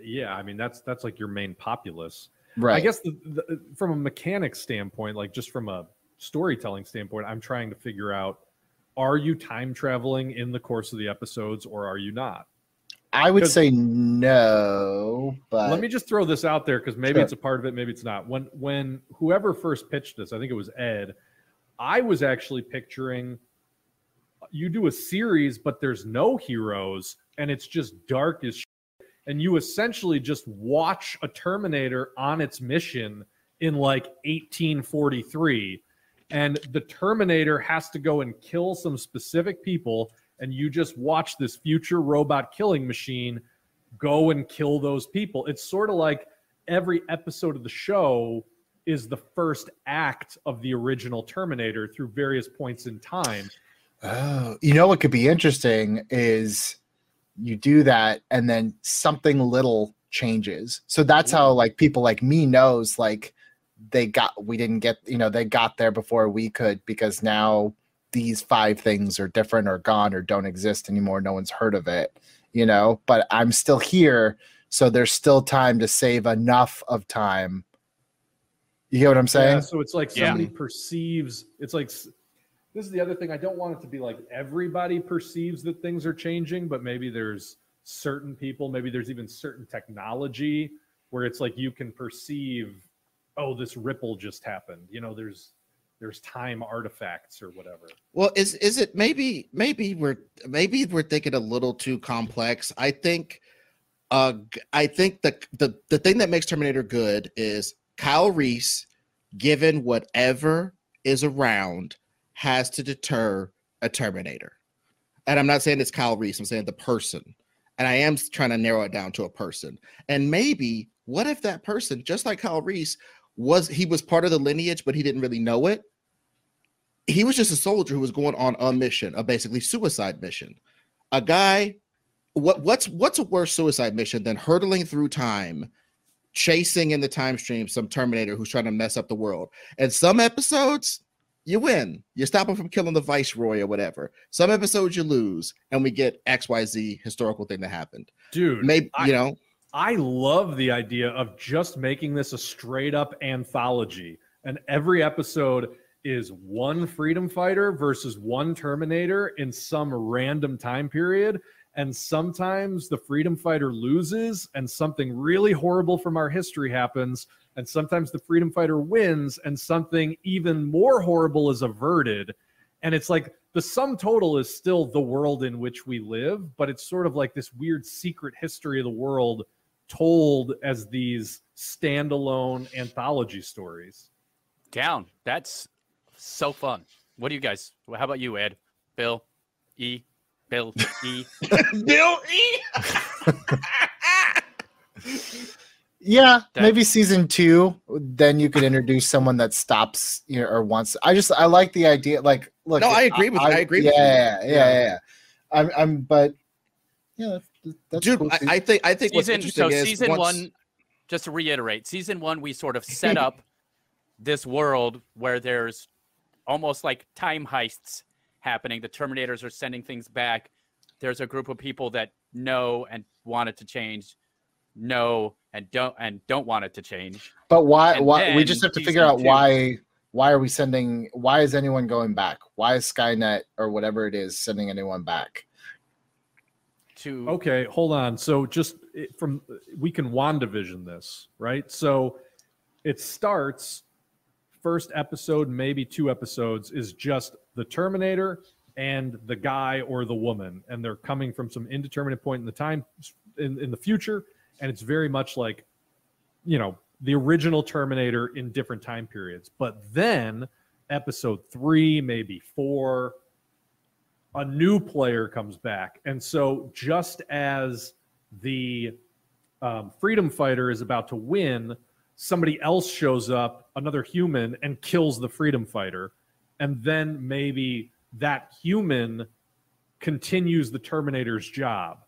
yeah. I mean, that's that's like your main populace, right? I guess the, the, from a mechanic standpoint, like just from a storytelling standpoint, I'm trying to figure out are you time traveling in the course of the episodes or are you not? I would say no, but let me just throw this out there because maybe sure. it's a part of it, maybe it's not. When when whoever first pitched this, I think it was Ed, I was actually picturing you do a series, but there's no heroes and it's just dark as and you essentially just watch a Terminator on its mission in like 1843 and the Terminator has to go and kill some specific people, and you just watch this future robot killing machine go and kill those people. It's sort of like every episode of the show is the first act of the original Terminator through various points in time. Oh, you know what could be interesting is you do that and then something little changes. So that's how like people like me knows like they got we didn't get you know they got there before we could because now these five things are different or gone or don't exist anymore no one's heard of it you know but i'm still here so there's still time to save enough of time you get what i'm saying yeah, so it's like somebody yeah. perceives it's like this is the other thing i don't want it to be like everybody perceives that things are changing but maybe there's certain people maybe there's even certain technology where it's like you can perceive oh, this ripple just happened. You know, there's there's time artifacts or whatever. Well, is is it maybe maybe we're maybe we're thinking a little too complex. I think uh I think the the the thing that makes Terminator good is Kyle Reese, given whatever is around, has to deter a Terminator. And I'm not saying it's Kyle Reese, I'm saying the person. And I am trying to narrow it down to a person. And maybe what if that person, just like Kyle Reese, was he was part of the lineage, but he didn't really know it. He was just a soldier who was going on a mission, a basically suicide mission. A guy, what what's what's a worse suicide mission than hurtling through time, chasing in the time stream some Terminator who's trying to mess up the world? And some episodes you win. You stop him from killing the viceroy or whatever. Some episodes you lose, and we get XYZ historical thing that happened. Dude, maybe I, you know, I love the idea of just making this a straight up anthology. And every episode is one freedom fighter versus one Terminator in some random time period. And sometimes the freedom fighter loses and something really horrible from our history happens. And sometimes the freedom fighter wins and something even more horrible is averted. And it's like the sum total is still the world in which we live, but it's sort of like this weird secret history of the world told as these standalone anthology stories. Down. That's so fun. What do you guys? How about you, Ed? Bill, E, Bill, E. Bill E. Yeah, That- maybe season two. Then you could introduce someone that stops you know, or wants. I just I like the idea. Like, look. No, I agree with you. I agree with yeah, you. Yeah, yeah, yeah, yeah. I'm, I'm, but yeah, that's, that's Dude, cool. I, I think I think what's season interesting so is season once- one just to reiterate season one we sort of set up this world where there's almost like time heists happening the terminators are sending things back there's a group of people that know and wanted to change know and don't and don't want it to change But why? And Why? We just have to figure out two. why. Why are we sending? Why is anyone going back? Why is Skynet or whatever it is sending anyone back? to Okay, hold on. So just eh, from we can WandaVision this, right? So it starts first episode, maybe two episodes, is just the Terminator and the guy or the woman, and they're coming from some indeterminate point in the time in, in the future, and it's very much like, you know, the original Terminator in different time periods. But then episode three, maybe four, a new player comes back. And so, just as the um, freedom fighter is about to win, somebody else shows up, another human, and kills the freedom fighter. And then maybe that human continues the Terminator's job.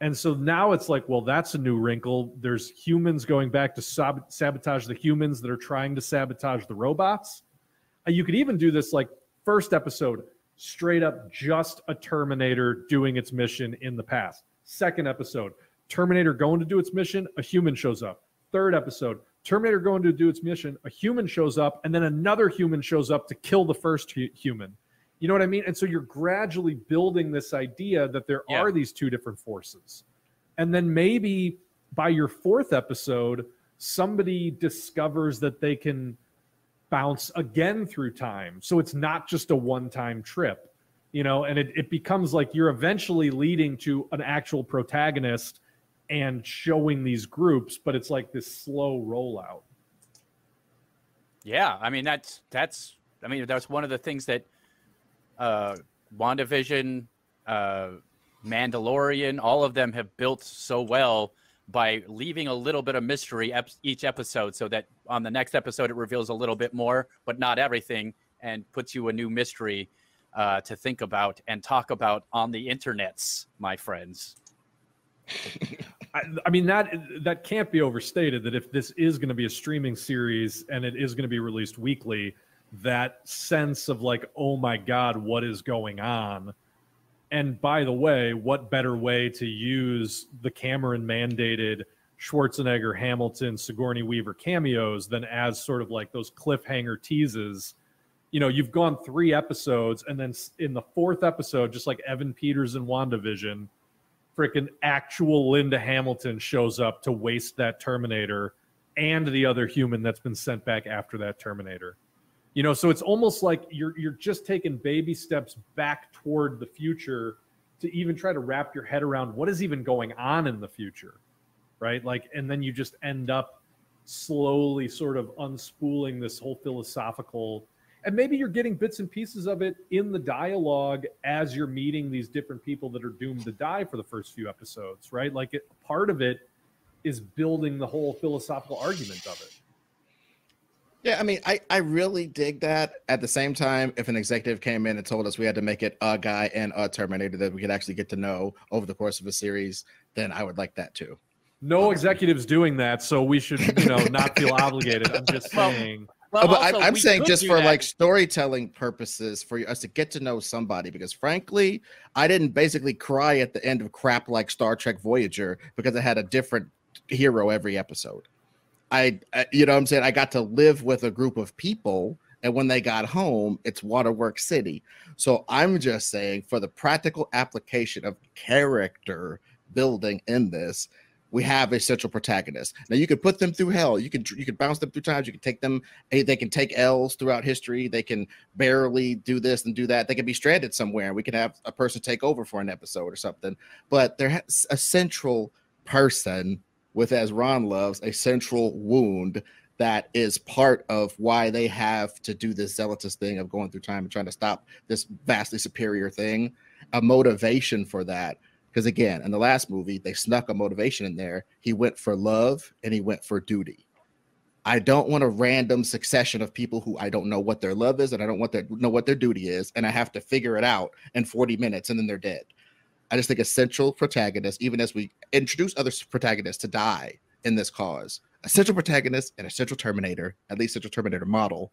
And so now it's like, well, that's a new wrinkle. There's humans going back to sab- sabotage the humans that are trying to sabotage the robots. You could even do this like first episode, straight up just a Terminator doing its mission in the past. Second episode, Terminator going to do its mission, a human shows up. Third episode, Terminator going to do its mission, a human shows up, and then another human shows up to kill the first hu- human. You know what I mean? And so you're gradually building this idea that there Yeah. are these two different forces. And then maybe by your fourth episode, somebody discovers that they can bounce again through time. So it's not just a one time trip, you know, and it, it becomes like you're eventually leading to an actual protagonist and showing these groups, but it's like this slow rollout. Yeah, I mean that's that's I mean that's one of the things that uh WandaVision, uh Mandalorian, all of them have built so well by leaving a little bit of mystery ep- each episode so that on the next episode it reveals a little bit more, but not everything and puts you a new mystery uh, to think about and talk about on the internets, my friends. I, I mean that that can't be overstated that if this is going to be a streaming series and it is going to be released weekly that sense of like oh my god what is going on and by the way what better way to use the Cameron mandated Schwarzenegger Hamilton Sigourney Weaver cameos than as sort of like those cliffhanger teases you know you've gone 3 episodes and then in the fourth episode just like Evan Peters in WandaVision freaking actual Linda Hamilton shows up to waste that Terminator and the other human that's been sent back after that Terminator. You know, so it's almost like you're you're just taking baby steps back toward the future to even try to wrap your head around what is even going on in the future. Right? Like and then you just end up slowly sort of unspooling this whole philosophical and maybe you're getting bits and pieces of it in the dialogue as you're meeting these different people that are doomed to die for the first few episodes right like it, part of it is building the whole philosophical argument of it Yeah, I mean, I, I really dig that. At the same time, if an executive came in and told us we had to make it a guy and a Terminator that we could actually get to know over the course of a series, then I would like that too. no um, executives doing that so we should you know not feel obligated i'm just saying Well, Oh, but I'm, also, I'm saying just for that- like storytelling purposes, for us to get to know somebody, because frankly, I didn't basically cry at the end of crap like Star Trek Voyager because it had a different hero every episode. I, you know what I'm saying? I got to live with a group of people, and when they got home, it's Waterworks City. So I'm just saying, for the practical application of character building in this, we have a central protagonist. Now you could put them through hell. You could you could bounce them through times. You can take them. They can take L's throughout history. They can barely do this and do that. They can be stranded somewhere. We can have a person take over for an episode or something. But there has a central person with, as Ron loves, a central wound that is part of why they have to do this zealotous thing of going through time and trying to stop this vastly superior thing. A motivation for that. Because again, in the last movie, they snuck a motivation in there. He went for love and he went for duty. I don't want a random succession of people who I don't know what their love is and I don't want to know what their duty is, and I have to figure it out in 40 minutes and then they're dead. I just think a central protagonist, even as we introduce other protagonists to die in this cause, a central protagonist and a central Terminator, at least central Terminator model.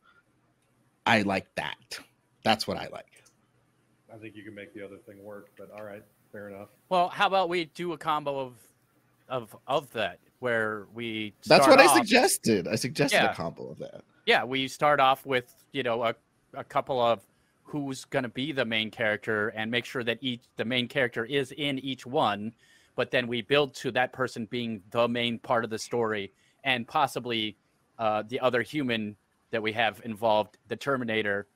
I like that. That's what I like. I think you can make the other thing work, but all right, fair enough. Well, how about we do a combo of of of that where we That's what start I suggested. I suggested Yeah. a combo of that. Yeah, we start off with, you know, a, a couple of who's going to be the main character and make sure that each the main character is in each one, but then we build to that person being the main part of the story and possibly uh, the other human that we have involved, the Terminator,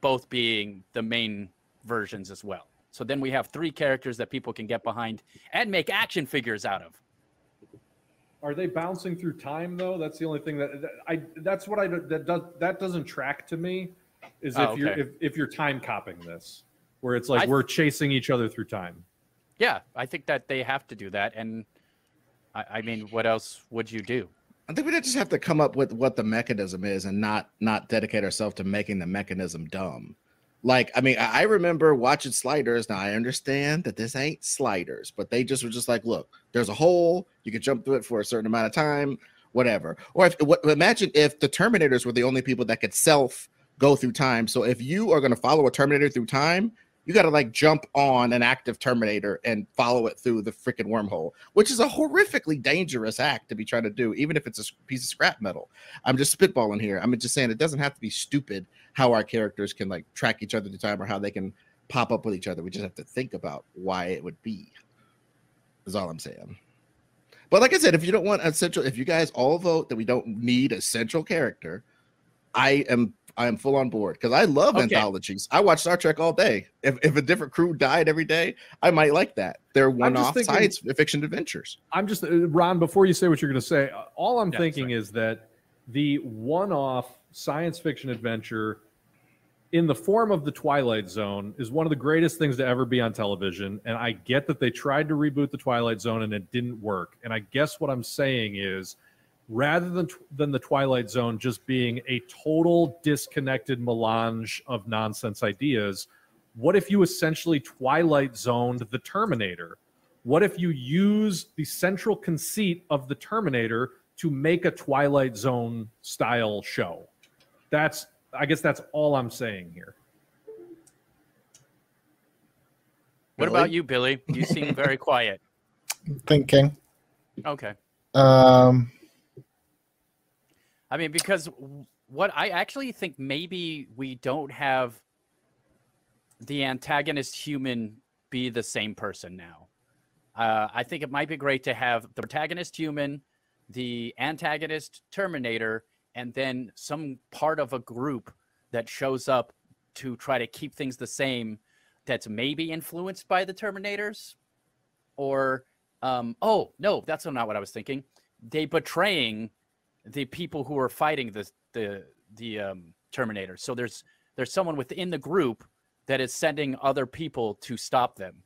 both being the main versions as well. So then we have three characters that people can get behind and make action figures out of. Are they bouncing through time though? That's the only thing that, that I. That's what I that does that doesn't track to me. Is oh, if Oh, you're if, if you're time copying this, where it's like I- we're chasing each other through time. Yeah, I think that they have to do that. And I, I mean, what else would you do? I think we just have to come up with what the mechanism is and not not dedicate ourselves to making the mechanism dumb. Like, I mean, I I remember watching Sliders. Now I understand that this ain't Sliders, but they just were just like, look, there's a hole, you can jump through it for a certain amount of time, whatever. Or if what imagine if the Terminators were the only people that could self go through time. So if you are going to follow a Terminator through time, you got to like jump on an active Terminator and follow it through the freaking wormhole, which is a horrifically dangerous act to be trying to do, even if it's a piece of scrap metal. I'm just spitballing here. I'm just saying it doesn't have to be stupid how our characters can like track each other through time or how they can pop up with each other. We just have to think about why it would be. Is all I'm saying. But like I said, if you don't want a central, if you guys all vote that we don't need a central character, I am I am full on board because I love Okay. anthologies. I watch Star Trek all day. If, if a different crew died every day, I might like that. They're one off thinking- science fiction adventures. I'm just uh, Ron. Before you say what you're going to say, uh, all I'm Yeah, thinking sorry. is that the one-off science fiction adventure in the form of the Twilight Zone is one of the greatest things to ever be on television. And I get that they tried to reboot the Twilight Zone and it didn't work. And I guess what I'm saying is, rather than than the Twilight Zone just being a total disconnected melange of nonsense ideas, what if you essentially Twilight Zoned the Terminator? What if you use the central conceit of the Terminator to make a Twilight Zone style show? That's, I guess, that's all I'm saying here. What Billy? about you, Billy? You seem very quiet. Thinking. Okay. Um, I mean, because what I actually think maybe we don't have the antagonist human be the same person now. Uh, I think it might be great to have the protagonist human, the antagonist Terminator, and then some part of a group that shows up to try to keep things the same that's maybe influenced by the Terminators. Or, um, oh, no, that's not what I was thinking. They betraying the people who are fighting the the the um, Terminator. So there's there's someone within the group that is sending other people to stop them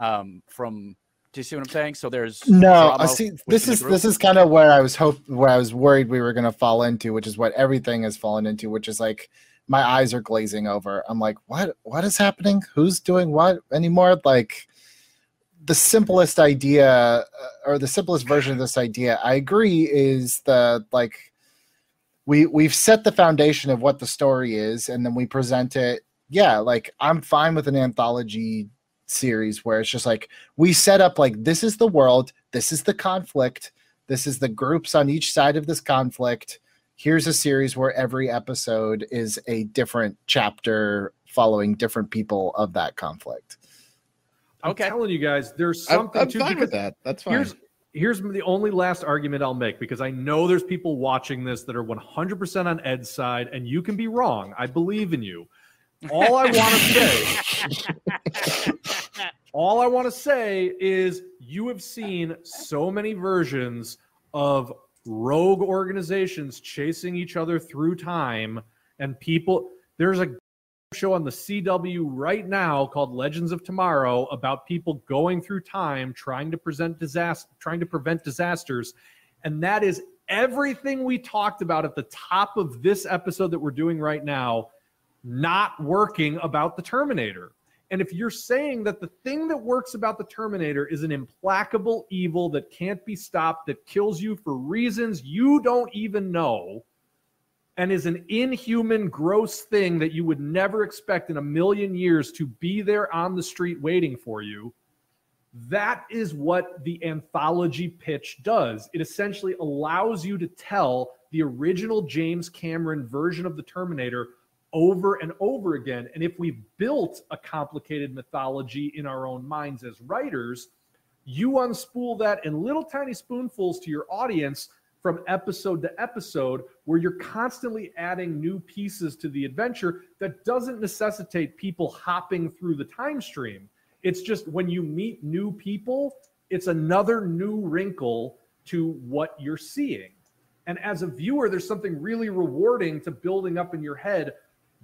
um, from. Do you see what I'm saying? So there's no, I see. This is this is kind of where I was hope where I was worried we were going to fall into, which is what everything has fallen into, which is like my eyes are glazing over. I'm like, what? What is happening? Who's doing what anymore? Like the simplest idea uh, or the simplest version of this idea, I agree, is the like we we've set the foundation of what the story is, and then we present it. Yeah, like I'm fine with an anthology series where it's just like we set up like this is the world, this is the conflict, this is the groups on each side of this conflict. Here's a series where every episode is a different chapter following different people of that conflict. I'm telling you guys, there's I'm, something I'm to fine with that. That's fine. here's here's the only last argument I'll make because I know there's people watching this that are 100% on Ed's side, and you can be wrong. I believe in you. All I want to say, all I want to say is you have seen so many versions of rogue organizations chasing each other through time and people there's a show on the CW right now called Legends of Tomorrow about people going through time trying to present disaster trying to prevent disasters and that is everything we talked about at the top of this episode that we're doing right now not working about the Terminator. And if you're saying that the thing that works about the Terminator is an implacable evil that can't be stopped, that kills you for reasons you don't even know, and is an inhuman, gross thing that you would never expect in a million years to be there on the street waiting for you, that is what the anthology pitch does. It essentially allows you to tell the original James Cameron version of the Terminator over and over again. And if we've built a complicated mythology in our own minds as writers, you unspool that in little tiny spoonfuls to your audience from episode to episode, where you're constantly adding new pieces to the adventure that doesn't necessitate people hopping through the time stream. It's just when you meet new people, it's another new wrinkle to what you're seeing. And as a viewer, there's something really rewarding to building up in your head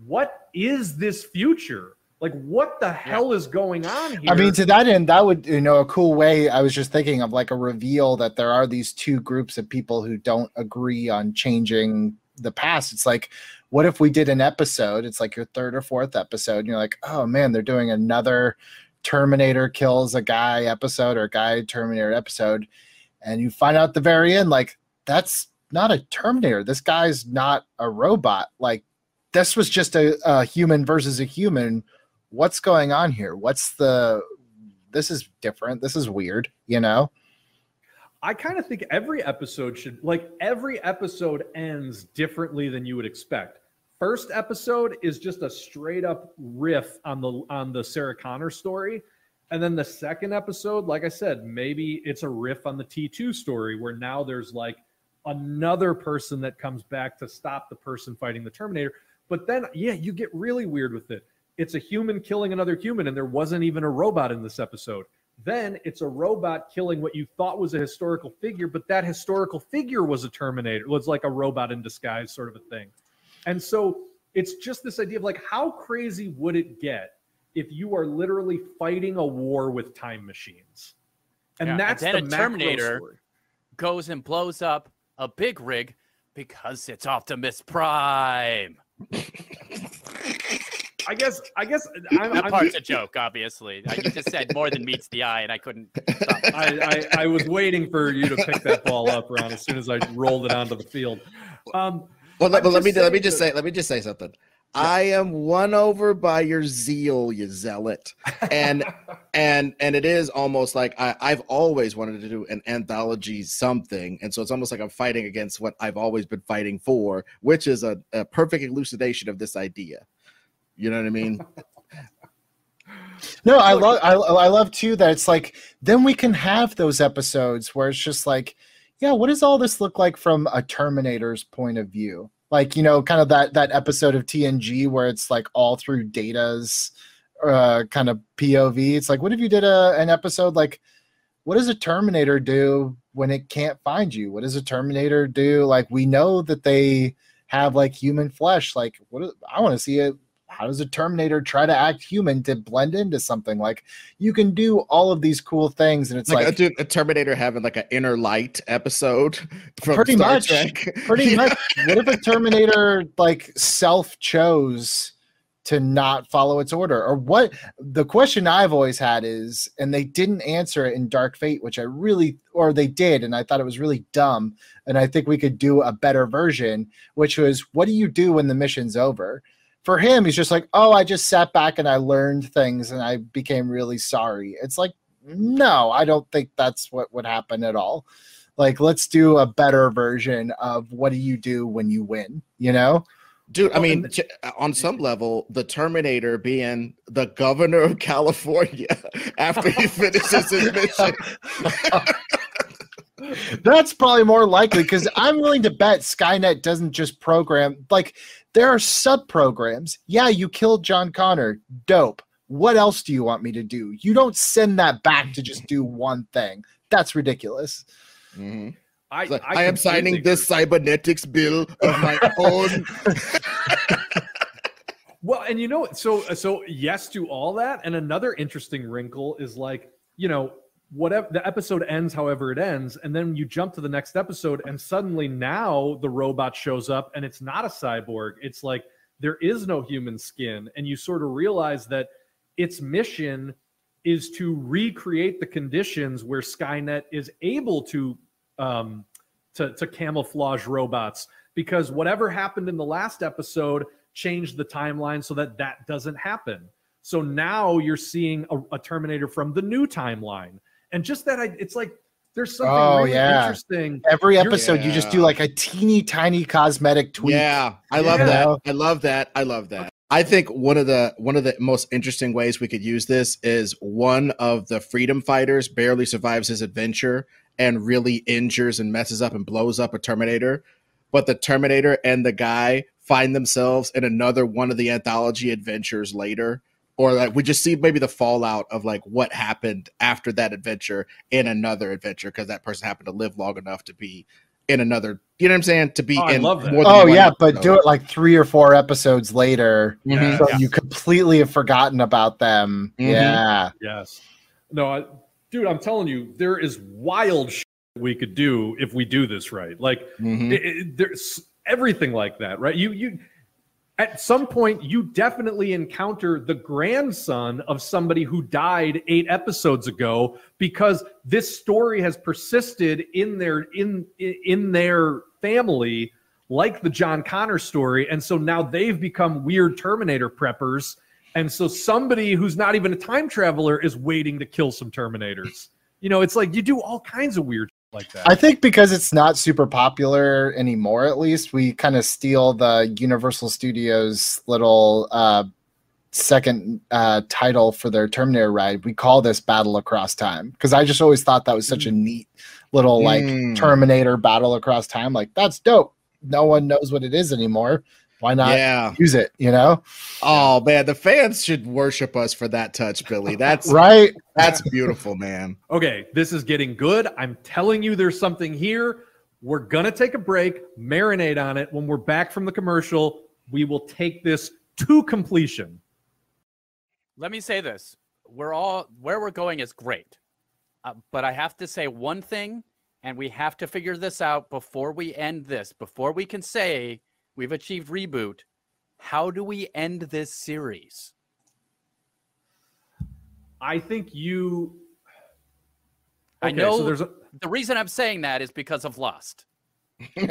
what is this future? Like, what the hell is going on here? I mean, to that end, that would, you know, a cool way. I was just thinking of like a reveal that there are these two groups of people who don't agree on changing the past. It's like, what if we did an episode? It's like your third or fourth episode, and you're like, oh man, they're doing another Terminator kills a guy episode or guy Terminator episode. And you find out at the very end, like, that's not a Terminator. This guy's not a robot. Like, this was just a, a human versus a human. What's going on here? What's the this is different. This is weird, you know? I kind of think every episode should like every episode ends differently than you would expect. First episode is just a straight up riff on the on the Sarah Connor story. And then the second episode, like I said, maybe it's a riff on the T2 story where now there's like another person that comes back to stop the person fighting the Terminator. But then, yeah, you get really weird with it. It's a human killing another human, and there wasn't even a robot in this episode. Then it's a robot killing what you thought was a historical figure, but that historical figure was a Terminator. It was like a robot in disguise, sort of a thing. And so it's just this idea of like, how crazy would it get if you are literally fighting a war with time machines? And Yeah, that's and then the a Terminator story. Goes and blows up a big rig because it's Optimus Prime. I guess. I guess. I'm, That I'm, part's a joke, obviously. I you just said more than meets the eye, and I couldn't stop. I, I, I was waiting for you to pick that ball up, Ron, as soon as I rolled it onto the field. Um, Well, let, but let me just let me just that- say let me just say something. I am won over by your zeal, you zealot, and and and it is almost like I, I've always wanted to do an anthology something, and so it's almost like I'm fighting against what I've always been fighting for, which is a, a perfect elucidation of this idea. You know what I mean? No, I love I, I love too that it's like then we can have those episodes where it's just like, yeah, what does all this look like from a Terminator's point of view? Like you know, kind of that that episode of TNG where it's like all through Data's uh, kind of POV. It's like, what if you did a an episode like, what does a Terminator do when it can't find you? What does a Terminator do? Like we know that they have like human flesh. Like what? is- I want to see it how does a terminator try to act human to blend into something like you can do all of these cool things and it's like, like, a, dude, a Terminator having like an inner light episode from Pretty Star much. Trek. pretty Yeah. much what if a terminator like self chose to not follow its order or what the question i've always had is and they didn't answer it in dark fate which i really or they did and i thought it was really dumb and i think we could do a better version which was what do you do when the mission's over for him he's just like oh i just sat back and i learned things and i became really sorry. It's like no i don't think that's what would happen at all. Like let's do a better version of what do you do when you win you know? Dude, I mean, on some level, the Terminator being the governor of California after he finishes his mission. That's probably more likely because I'm willing to bet Skynet doesn't just program like there are sub programs. Yeah, you killed John Connor. Dope. What else do you want me to do? You don't send that back to just do one thing. That's ridiculous. Mhm. I, like, I I, am signing agree. this cybernetics bill of my own. Well, and you know, so so yes to all that, and another interesting wrinkle is like, you know, whatever the episode ends, however it ends, and then you jump to the next episode, and suddenly now the robot shows up, and it's not a cyborg. It's like there is no human skin, and you sort of realize that its mission is to recreate the conditions where Skynet is able to um, to, to camouflage robots because whatever happened in the last episode changed the timeline so that that doesn't happen. So now you're seeing a, a Terminator from the new timeline, and just that I, it's like there's something Oh, really yeah. interesting. Every You're- episode, you just do like a teeny tiny cosmetic tweak. Yeah, I love Yeah. that. I love that. I love that. I think one of the one of the most interesting ways we could use this is one of the freedom fighters barely survives his adventure and really injures and messes up and blows up a Terminator, but the Terminator and the guy find themselves in another one of the anthology adventures later. Or like we just see maybe the fallout of like what happened after that adventure in another adventure because that person happened to live long enough to be in another. You know what I'm saying? To be Oh, in love that. more than Oh one yeah, but do it like three or four episodes later, so you completely have forgotten about them. Mhm. Yeah, Yes. No, I, dude, I'm telling you, there is wild shit we could do if we do this right. Like Mhm. it- it- there's everything like that, right? You you at some point you definitely encounter the grandson of somebody who died 8 episodes ago because this story has persisted in their in in their family like the John Connor story and so now they've become weird terminator preppers and so somebody who's not even a time traveler is waiting to kill some terminators. You know, it's like you do all kinds of weird like that. I think because it's not super popular anymore, at least we kind of steal the Universal Studios little uh, second uh, title for their Terminator ride. We call this Battle Across Time because I just always thought that was such a neat little like Mm. Terminator Battle Across Time. Like that's dope. No one knows what it is anymore. Why not yeah. use it? You know, Oh man, the fans should worship us for that touch, Billy. That's right? that's beautiful, man. Okay, this is getting good. I'm telling you, there's something here. We're going to take a break, marinate on it. When we're back from the commercial, we will take this to completion. Let me say this: we're all where we're going is great, uh, but I have to say one thing, and we have to figure this out before we end this. Before we can say we've achieved reboot, how do we end this series? I think you. I know So there's a, the reason I'm saying that is because of Lost.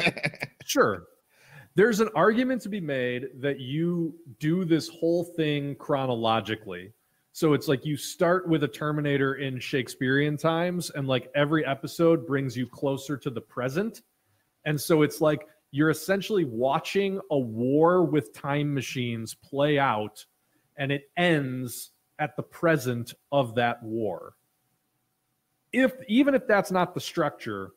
Sure. There's an argument to be made that you do this whole thing chronologically. So it's like you start with a Terminator in Shakespearean times, and like every episode brings you closer to the present. And so it's like you're essentially watching a war with time machines play out, and it ends at the present of that war. If even if that's not the structure,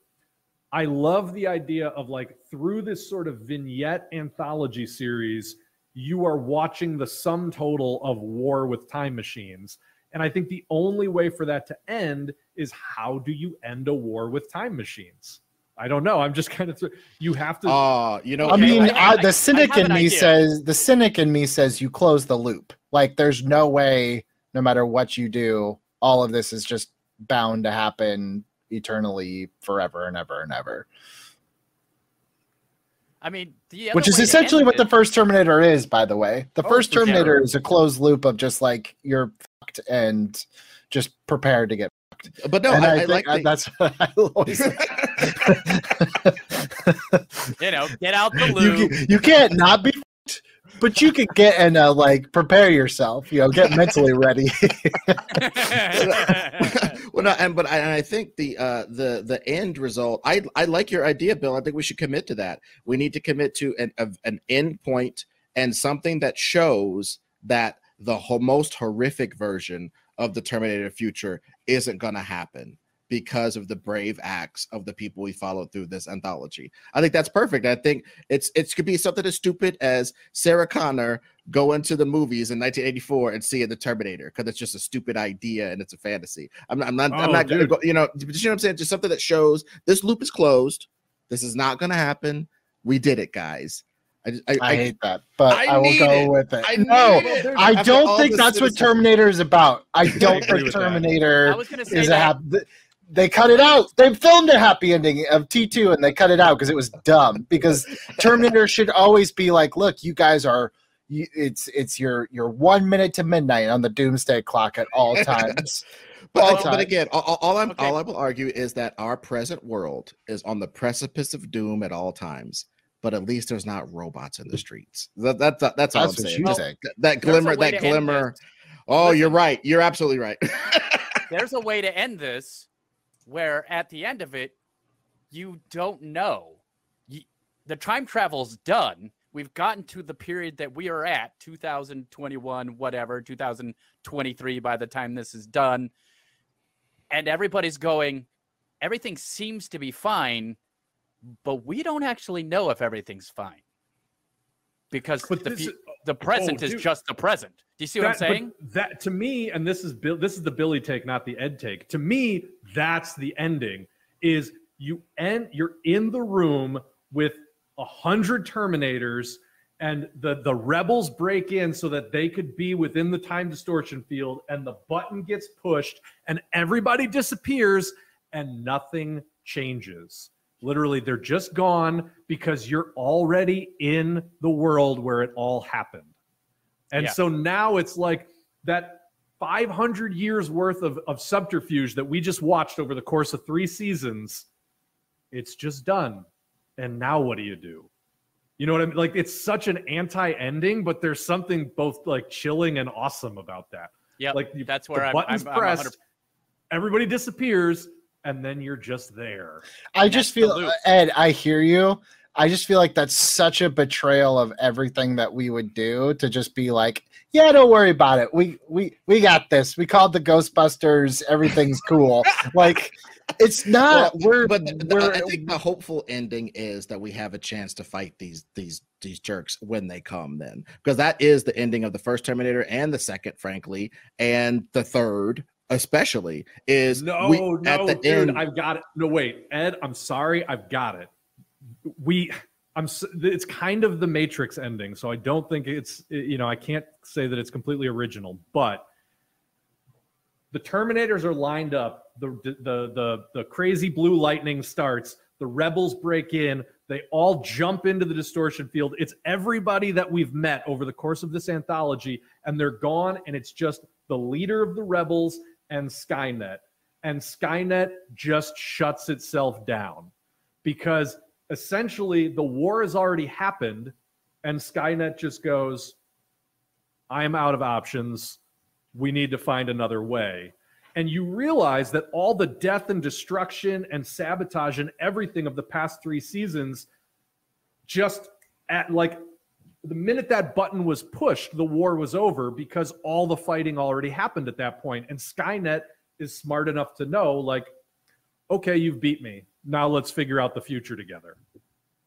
I love the idea of like through this sort of vignette anthology series, you are watching the sum total of war with time machines. And I think the only way for that to end is how do you end a war with time machines? I don't know. I'm just kind of th- you have to. Oh, you know, I mean, I- I, I- the cynic I in me idea. says the cynic in me says you close the loop. Like there's no way, no matter what you do, all of this is just bound to happen eternally, forever and ever and ever. I mean, the other Which is essentially end what the first Terminator is, by the way. The Oh, first for sure. Terminator is a closed loop of just like you're fucked and just prepared to get. But no, and I, I, think like I- the- that's what I always. You know, get out the you, loop. can, you can't not be, fucked, but you can get and uh, like prepare yourself. You know, get mentally ready. well, no, and but I, and I think the uh, the the end result. I I like your idea, Bill. I think we should commit to that. We need to commit to an of an end point and something that shows that the ho- most horrific version of the Terminator future isn't going to happen because of the brave acts of the people we followed through this anthology. I think that's perfect. I think it's it could be something as stupid as Sarah Connor going to the movies in 1984 and seeing the Terminator because it's just a stupid idea and it's a fantasy. I'm not, I'm not, I'm Oh, not gonna go, you know, you know what I'm saying? Just something that shows this loop is closed. This is not gonna happen. We did it, guys. I just, I, I I, hate that, but I I, will go it. with it. I no, need. I don't think this that's what Terminator is about. I don't agree think. Terminator I was say is a happy. They cut it out. They filmed a happy ending of T2 and they cut it out because it was dumb. Because Terminator should always be like, look, you guys are you, it's it's your your one minute to midnight on the doomsday clock at all times. But, all but time. again, all, all- all I'm Okay. all I will argue is that our present world is on the precipice of doom at all times. But at least there's not robots in the streets. That, that, that- that's all That's I'm what saying. you Just say. th- that glimmer, that glimmer. this. Oh, you're right. You're absolutely right. There's a way to end this where at the end of it, you don't know. You, the time travel's done. We've gotten to the period that we are at, 2021, whatever, 2023 by the time this is done. And everybody's going, everything seems to be fine, but we don't actually know if everything's fine. Because But the, is- uh, the present oh, is just the present. Do you see what I'm saying? That to me, and this is Bill, this is the Billy take, not the Ed take. To me, that's the ending. Is you end you're in the room with a hundred Terminators, and the the rebels break in so that they could be within the time distortion field, and the button gets pushed, and everybody disappears, and nothing changes. Literally, they're just gone because you're already in the world where it all happened. And Yeah. so now it's like that 500 years worth of, of subterfuge that we just watched over the course of three seasons. It's just done. And now what do you do? You know what I mean? Like it's such an anti ending, but there's something both like chilling and awesome about that. Yeah, Like you- that's where I'm, button's I'm, I'm 100 pressed, everybody disappears, and then you're just there. I just that's the feel loop. Ed, I hear you. I just feel like that's such a betrayal of everything that we would do to just be like, yeah, don't worry about it. We we we got this. We called the Ghostbusters. Everything's cool. like it's not. Well, we're but th- th- we're I think the hopeful ending is that we have a chance to fight these these these jerks when they come. Then, because that is the ending of the first Terminator and the second, frankly, and the third, especially, is No, we, no, at the dude, end. I've got it. No, wait, Ed, I'm sorry, I've got it. We, I'm. It's kind of the Matrix ending, so I don't think it's. You know, I can't say that it's completely original, but the Terminators are lined up. The the the the crazy blue lightning starts. The rebels break in. They all jump into the distortion field. It's everybody that we've met over the course of this anthology, and they're gone. And it's just the leader of the rebels and Skynet. And Skynet just shuts itself down because essentially the war has already happened, and Skynet just goes, I'm out of options. We need to find another way. And you realize that all the death and destruction and sabotage and everything of the past three seasons, just at like the minute that button was pushed, the war was over because all the fighting already happened at that point. And Skynet is smart enough to know, like, okay, you've beat me. Now let's figure out the future together.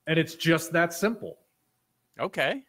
And it's just that simple. Okay.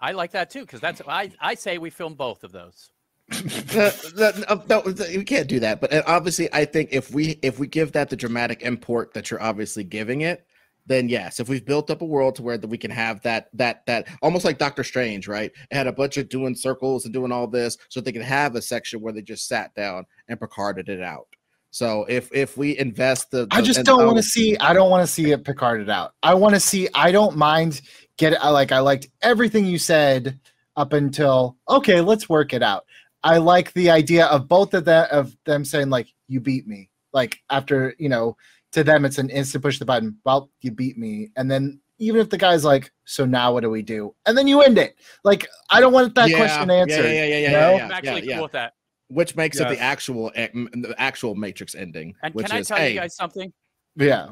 I like that too because that's I I say we film both of those. the, the, no, the- you can't do that. But uh, obviously, I think if we if we give that the dramatic import that you're obviously giving it, then yes. If we've built up a world to where that we can have that that that almost like Doctor Strange, right? It had a bunch of doing circles and doing all this, so they can have a section where they just sat down and Picarded it out. So if if we invest the, I just don't want to see. I don't want to see it Picarded out. I want to see. I don't mind get. I like. I liked everything you said up until okay. Let's work it out. I like the idea of both of that of them saying like you beat me. Like after you know, to them it's an instant push the button. Well, you beat me, and then even if the guy's like, so now what do we do? And then you end it. Like I don't want that yeah, question yeah, answered. Yeah, yeah, yeah, yeah, no? yeah, I'm yeah, actually yeah. cool with that. Which makes it the actual the actual Matrix ending. And which can I is, tell hey, you guys something? Yeah.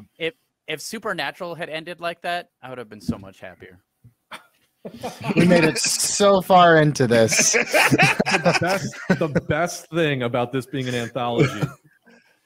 If Supernatural had ended like that, I would have been so much happier. We made it so far into this. the best the best thing about this being an anthology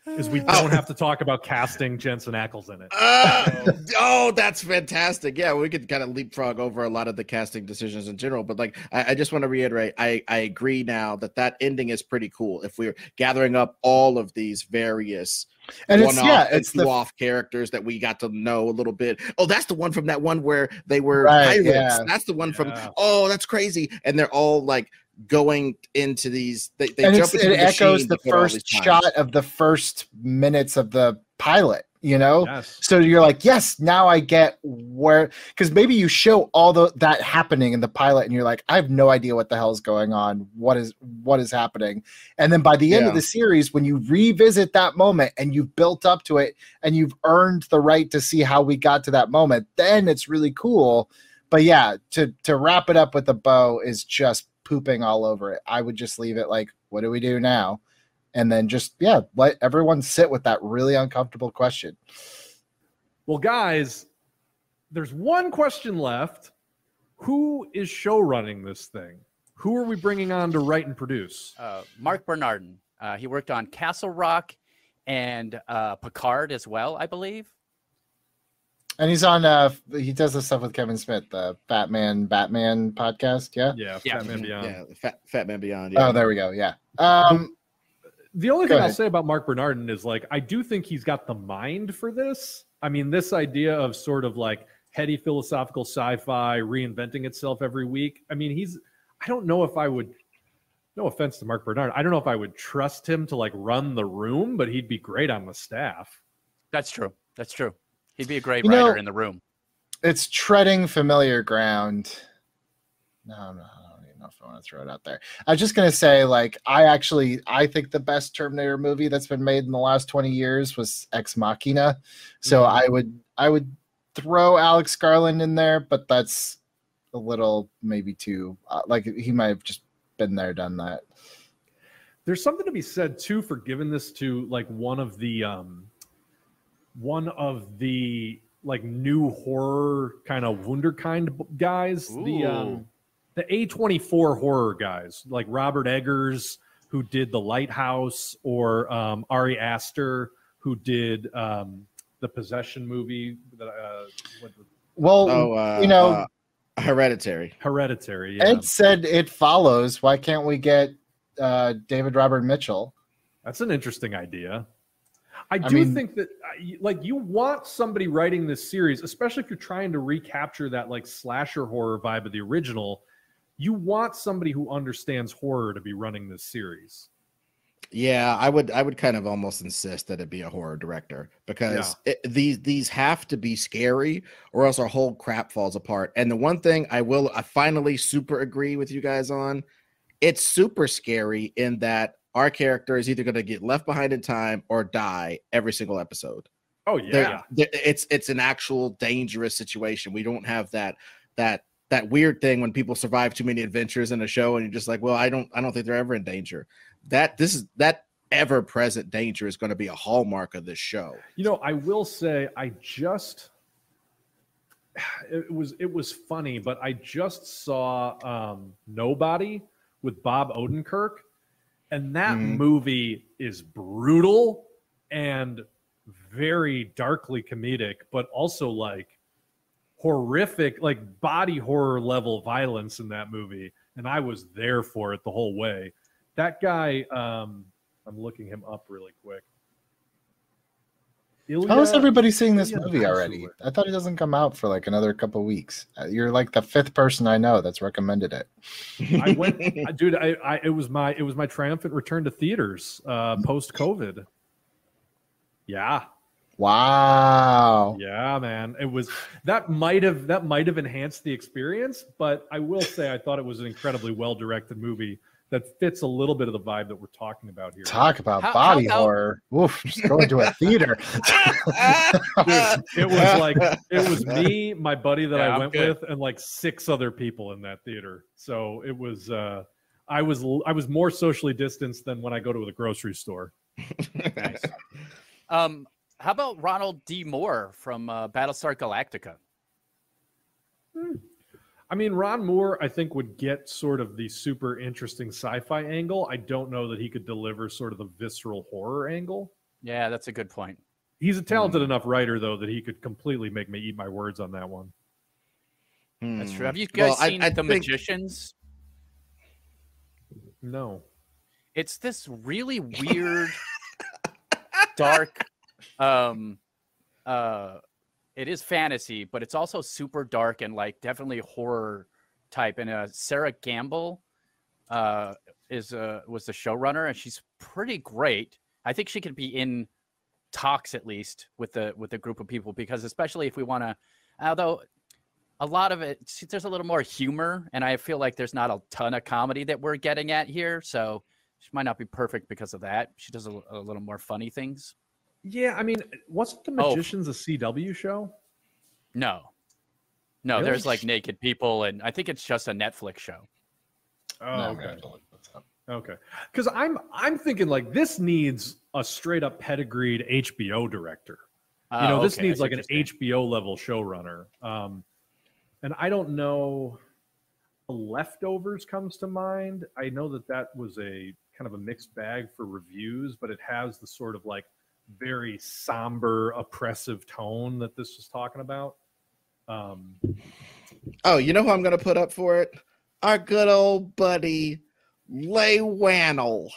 is we don't have to talk about casting Jensen Ackles in it. Uh, oh, that's fantastic. Yeah, we could kind of leapfrog over a lot of the casting decisions in general. But like, I, I just want to reiterate, I, I agree now that that ending is pretty cool. If we're gathering up all of these various and it's one-off yeah, and it's the two-off characters that we got to know a little bit. Oh, that's the one from that one where they were Right, pirates. yeah. That's the one from. Oh, that's crazy. And they're all like going into these. They, they and jump into it the echoes the before all these first shot of the first minutes of the pilot. You know, Yes. so you're like, yes, now I get where because maybe you show all the that happening in the pilot, and you're like, I have no idea what the hell's going on. What is what is happening? And then by the end Yeah. of the series, when you revisit that moment and you've built up to it and you've earned the right to see how we got to that moment, then it's really cool. But yeah, to to wrap it up with a bow is just pooping all over it. I would just leave it like, what do we do now? And then just yeah, let everyone sit with that really uncomfortable question. Well, guys, there's one question left. Who is show running this thing? Who are we bringing on to write and produce? Uh, Marc Bernardin. Uh, he worked on Castle Rock and uh, Picard as well, I believe. And he's on uh he does this stuff with Kevin Smith, the Batman Batman podcast. Yeah. Yeah, Yeah. Batman Beyond. Yeah, Fat, Fatman Beyond. Yeah. Oh, there we go. Yeah. Um The only Go thing I'll say about Marc Bernardin is like I do think he's got the mind for this. I mean, this idea of sort of like heady philosophical sci-fi reinventing itself every week. I mean, he's I don't know if I would no offense to Marc Bernardin. I don't know if I would trust him to like run the room, but he'd be great on the staff. That's true. That's true. He'd be a great You know- writer in the room. it's treading familiar ground. No, no, I don't even know if I want to throw it out there. I was just gonna say, like, I actually I think the best Terminator movie that's been made in the last 20 years was Ex Machina. So Mhm. I would I would throw Alex Garland in there, but that's a little maybe too uh, like he might have just been there, done that. There's something to be said too for giving this to like one of the um one of the like new horror kind of wunderkind b- guys, the um the A24 horror guys, like Robert Eggers who did The Lighthouse or um Ari Aster who did um the Possession movie that uh what, Well, Oh, uh, you know, uh, Hereditary. Hereditary. Yeah. Ed said it follows. Why can't we get uh, David Robert Mitchell? That's an interesting idea. I I do mean- think that, uh, like, you want somebody writing this series, especially if you're trying to recapture that like slasher horror vibe of the original. You want somebody who understands horror to be running this series. Yeah, I would I would kind of almost insist that it be a horror director because it, these these have to be scary or else our whole crap falls apart. And the one thing I will I finally super agree with you guys on, it's super scary in that our character is either going to get left behind in time or die every single episode. Oh yeah, there- it's it's an actual dangerous situation. We don't have that that that weird thing when people survive too many adventures in a show and you're just like, well, I don't I don't think they're ever in danger. That this is that ever present danger is going to be a hallmark of this show. You know, I will say I just it was it was funny, but I just saw um Nobody with Bob Odenkirk, and that Mhm. movie is brutal and very darkly comedic, but also like horrific, like body horror level violence in that movie. And I was there for it the whole way. That guy, um, I'm looking him up really quick. How is everybody seeing this Ilya movie already? Naishuller. I thought it doesn't come out for like another couple weeks. Uh, You're like the fifth person I know that's recommended it. I went, I- dude. I, I, it was my, it was my triumphant return to theaters uh, post COVID. Yeah, Wow. yeah, man. It was that might have that might have enhanced the experience, but I will say I thought it was an incredibly well directed movie that fits a little bit of the vibe that we're talking about here. Talk about How- body how- how- horror. Oof, just going to a theater. Dude, it was like it was me, my buddy that Yeah, I went with, and like six other people in that theater. So it was uh I was I was more socially distanced than when I go to the grocery store. Nice. Um, how about Ronald D. Moore from uh, Battlestar Galactica? I mean, Ron Moore, I think, would get sort of the super interesting sci-fi angle. I don't know that he could deliver sort of the visceral horror angle. Yeah, that's a good point. He's a talented Hmm. enough writer, though, that he could completely make me eat my words on that one. That's true. Hmm. Have you guys Well, I- seen I The think- Magicians? No. It's this really weird, dark. Um, uh, it is fantasy, but it's also super dark and like definitely horror type. And uh, Sera Gamble, uh, is uh was the showrunner, and she's pretty great. I think she could be in talks at least with the with the group of people because especially if we want to, although a lot of it there's a little more humor, and I feel like there's not a ton of comedy that we're getting at here, so she might not be perfect because of that. She does a, a little more funny things. Yeah, I mean, wasn't The Oh. Magicians a CW show? No, no, Really? there's like naked people, and I think it's just a Netflix show. Oh, No, okay. have to look this up. Okay. Because I'm I'm thinking like this needs a straight up pedigreed HBO director. You know, Oh, this okay, needs see like an. HBO level showrunner. Um, and I don't know. The Leftovers comes to mind. I know that that was a kind of a mixed bag for reviews, but it has the sort of like very somber, oppressive tone that this was talking about. Um, Oh, you know who I'm going to put up for it? Our good old buddy Leigh Whannell.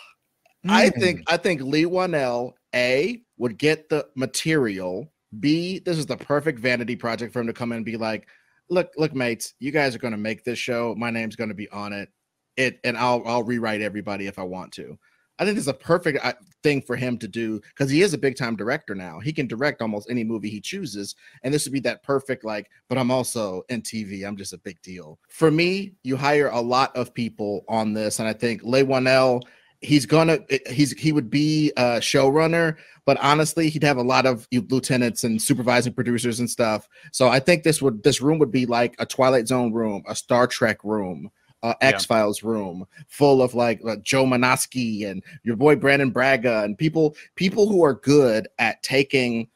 I Hmm. think I think Leigh Whannell A would get the material. B, this is the perfect vanity project for him to come in and be like, "Look, look, mates, you guys are going to make this show. My name's going to be on it. It, and I'll I'll rewrite everybody if I want to." I think it's a perfect uh, thing for him to do because he is a big time director now. He can direct almost any movie he chooses, and this would be that perfect like. But I'm also in TV. I'm just a big deal. For me, you hire a lot of people on this, and I think Leigh Whannell he's gonna he's he would be a showrunner but honestly he'd have a lot of lieutenants and supervising producers and stuff so i think this would this room would be like a twilight zone room a star trek room uh, X Files room full of like uh, Joe Menosky and your boy Brannon Braga and people people who are good at taking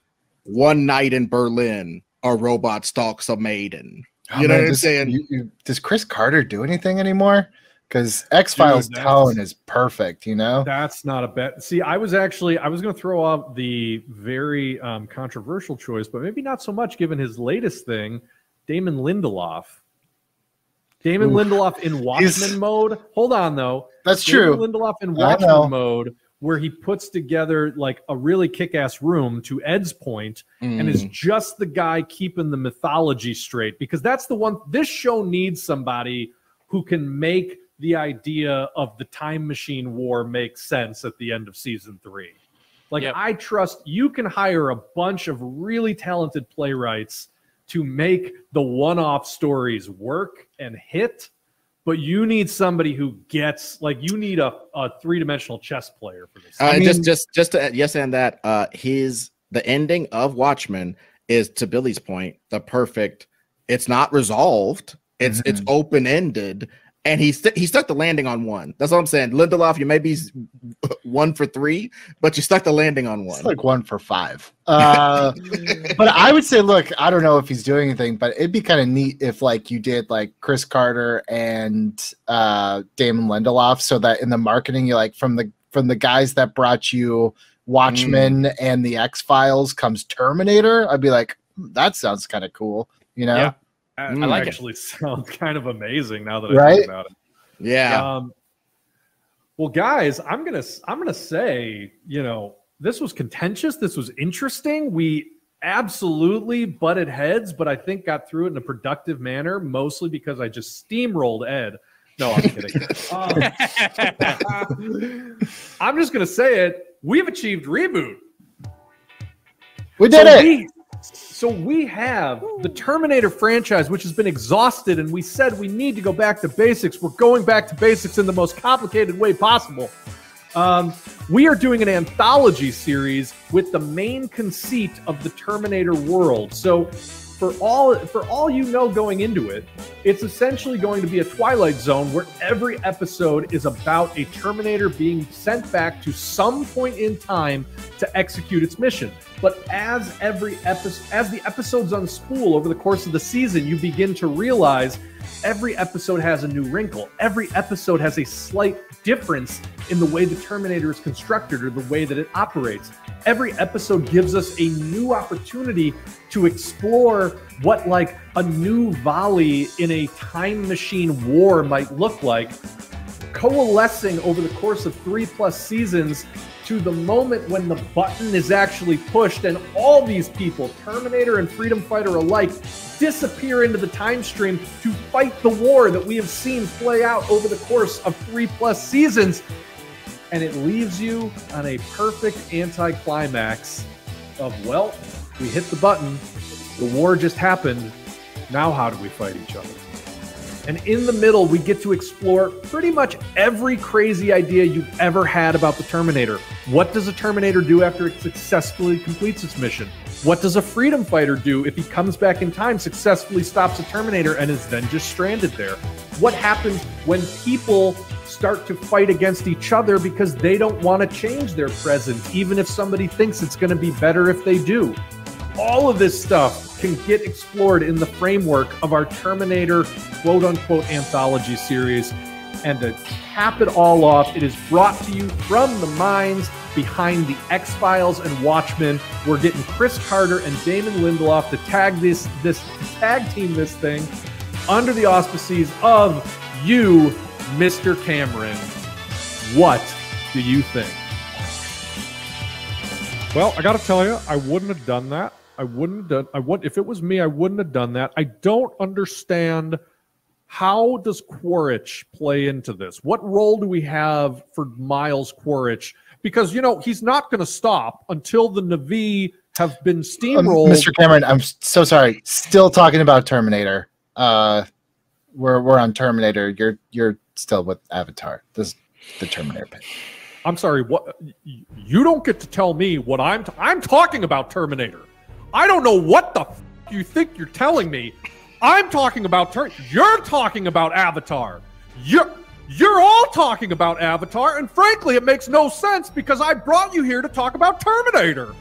one night in Berlin a robot stalks a maiden. Oh, You know man, what I'm does- saying? you- you- does Chris Carter do anything anymore? Because X Files tone is perfect, you know. That's not a bet. See, I was actually I was going to throw out the very um, controversial choice, but maybe not so much given his latest thing, Damon Lindelof. Damon Oof. Lindelof in Watchmen mode. Hold on though. That's Damon true. Lindelof in I know. Watchmen mode, where he puts together like a really kick-ass room to Ed's point, and is Mm. just the guy keeping the mythology straight because that's the one this show needs somebody who can make the idea of the time machine war make sense at the end of season 3 like Yep. i trust you can hire a bunch of really talented playwrights to make the one-off stories work and hit but you need somebody who gets like you need a, a three-dimensional chess player for this Uh, I just mean- just just to yes and that uh his the ending of Watchmen is to Billy's point the perfect it's not resolved it's it's Mhm. open ended and he st- he stuck the landing on one that's all I'm saying Lindelof you may be one for three but you stuck the landing on one It's like one for five. Uh, but I would say, look, I don't know if he's doing anything, but it'd be kind of neat if like you did like Chris Carter and uh, Damon Lindelof, so that in the marketing, you like from the from the guys that brought you Watchmen and the X Files comes Terminator. I'd be like, "Hmm, that sounds kind of cool, you know? Yeah. That I like it. actually sounds kind of amazing now that I Right? think about it yeah Um, well, guys, I'm gonna I'm gonna say, you know, this was contentious. This was interesting. We absolutely butted heads, but I think got through it in a productive manner, mostly because I just steamrolled Ed. No, I'm kidding. Um, I'm just gonna say it. We've achieved reboot. We did so it. We, so we have the Terminator franchise, which has been exhausted, and we said we need to go back to basics. We're going back to basics in the most complicated way possible. Um, we are doing an anthology series with the main conceit of the Terminator world. So, for all for all you know going into it, it's essentially going to be a Twilight Zone where every episode is about a Terminator being sent back to some point in time to execute its mission. But as every episode, as the episodes unspool over the course of the season, you begin to realize every episode has a new wrinkle. Every episode has a slight difference in the way the Terminator is constructed or the way that it operates. Every episode gives us a new opportunity to explore what like a new volley in a time machine war might look like coalescing over the course of three plus seasons to the moment when the button is actually pushed and all these people, Terminator and Freedom Fighter alike, disappear into the time stream to fight the war that we have seen play out over the course of three plus seasons. And it leaves you on a perfect anticlimax of, well, we hit the button, the war just happened. Now, how do we fight each other? And in the middle, we get to explore pretty much every crazy idea you've ever had about the Terminator. What does a Terminator do after it successfully completes its mission? What does a freedom fighter do if he comes back in time, successfully stops a Terminator, and is then just stranded there? What happens when people start to fight against each other because they don't want to change their present, even if somebody thinks it's going to be better if they do? All of this stuff can get explored in the framework of our Terminator quote unquote anthology series. And to cap it all off, it is brought to you from the minds behind the X Files and Watchmen. We're getting Chris Carter and Damon Lindelof to tag this this tag team this thing under the auspices of you, Mr. Cameron. What do you think? Well, I got to tell you, I wouldn't have done that. I wouldn't have done. I would if it was me. I wouldn't have done that. I don't understand how does Quaritch play into this. What role do we have for Miles Quaritch? Because you know he's not going to stop until the Na'vi have been Um, steamrolled. Mr. Cameron, I'm so sorry. Still talking about Terminator. Uh, we're we're on Terminator. You're you're still with Avatar. This the Terminator bit. I'm sorry. What you don't get to tell me what I'm. T- I'm talking about Terminator. I don't know what the f- you think you're telling me. I'm talking about Ter- You're talking about Avatar. You're you're all talking about Avatar, and frankly, it makes no sense because I brought you here to talk about Terminator.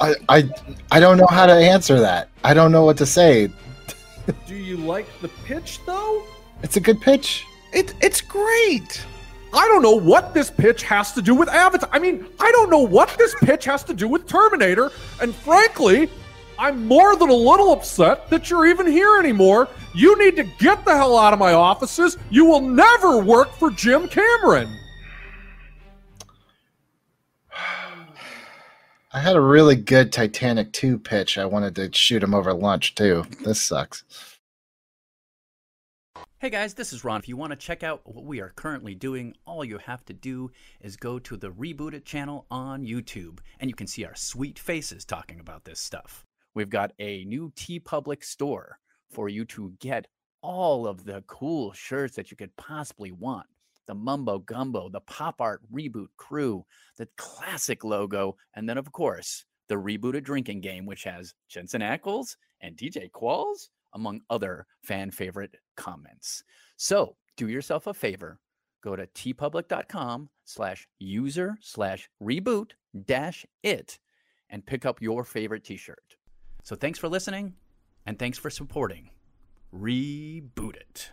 I I I don't know how to answer that. I don't know what to say. Do you like the pitch though? It's a good pitch. It, it's great. I don't know what this pitch has to do with Avatar. I mean, I don't know what this pitch has to do with Terminator. And frankly, I'm more than a little upset that you're even here anymore. You need to get the hell out of my offices. You will never work for Jim Cameron. I had a really good Titanic 2 pitch. I wanted to shoot him over lunch too. This sucks. Hey guys, this is Ron. If you want to check out what we are currently doing, all you have to do is go to the Reboot It channel on YouTube, and you can see our sweet faces talking about this stuff. We've got a new TeePublic store for you to get all of the cool shirts that you could possibly want. The Mumbo Gumbo, the Pop Art Reboot Crew, the classic logo, and then, of course, the rebooted drinking game, which has Jensen Ackles and DJ Qualls, among other fan favorite comments. So do yourself a favor. Go to teepublic.com slash user slash reboot dash it and pick up your favorite t-shirt. So thanks for listening and thanks for supporting Reboot It.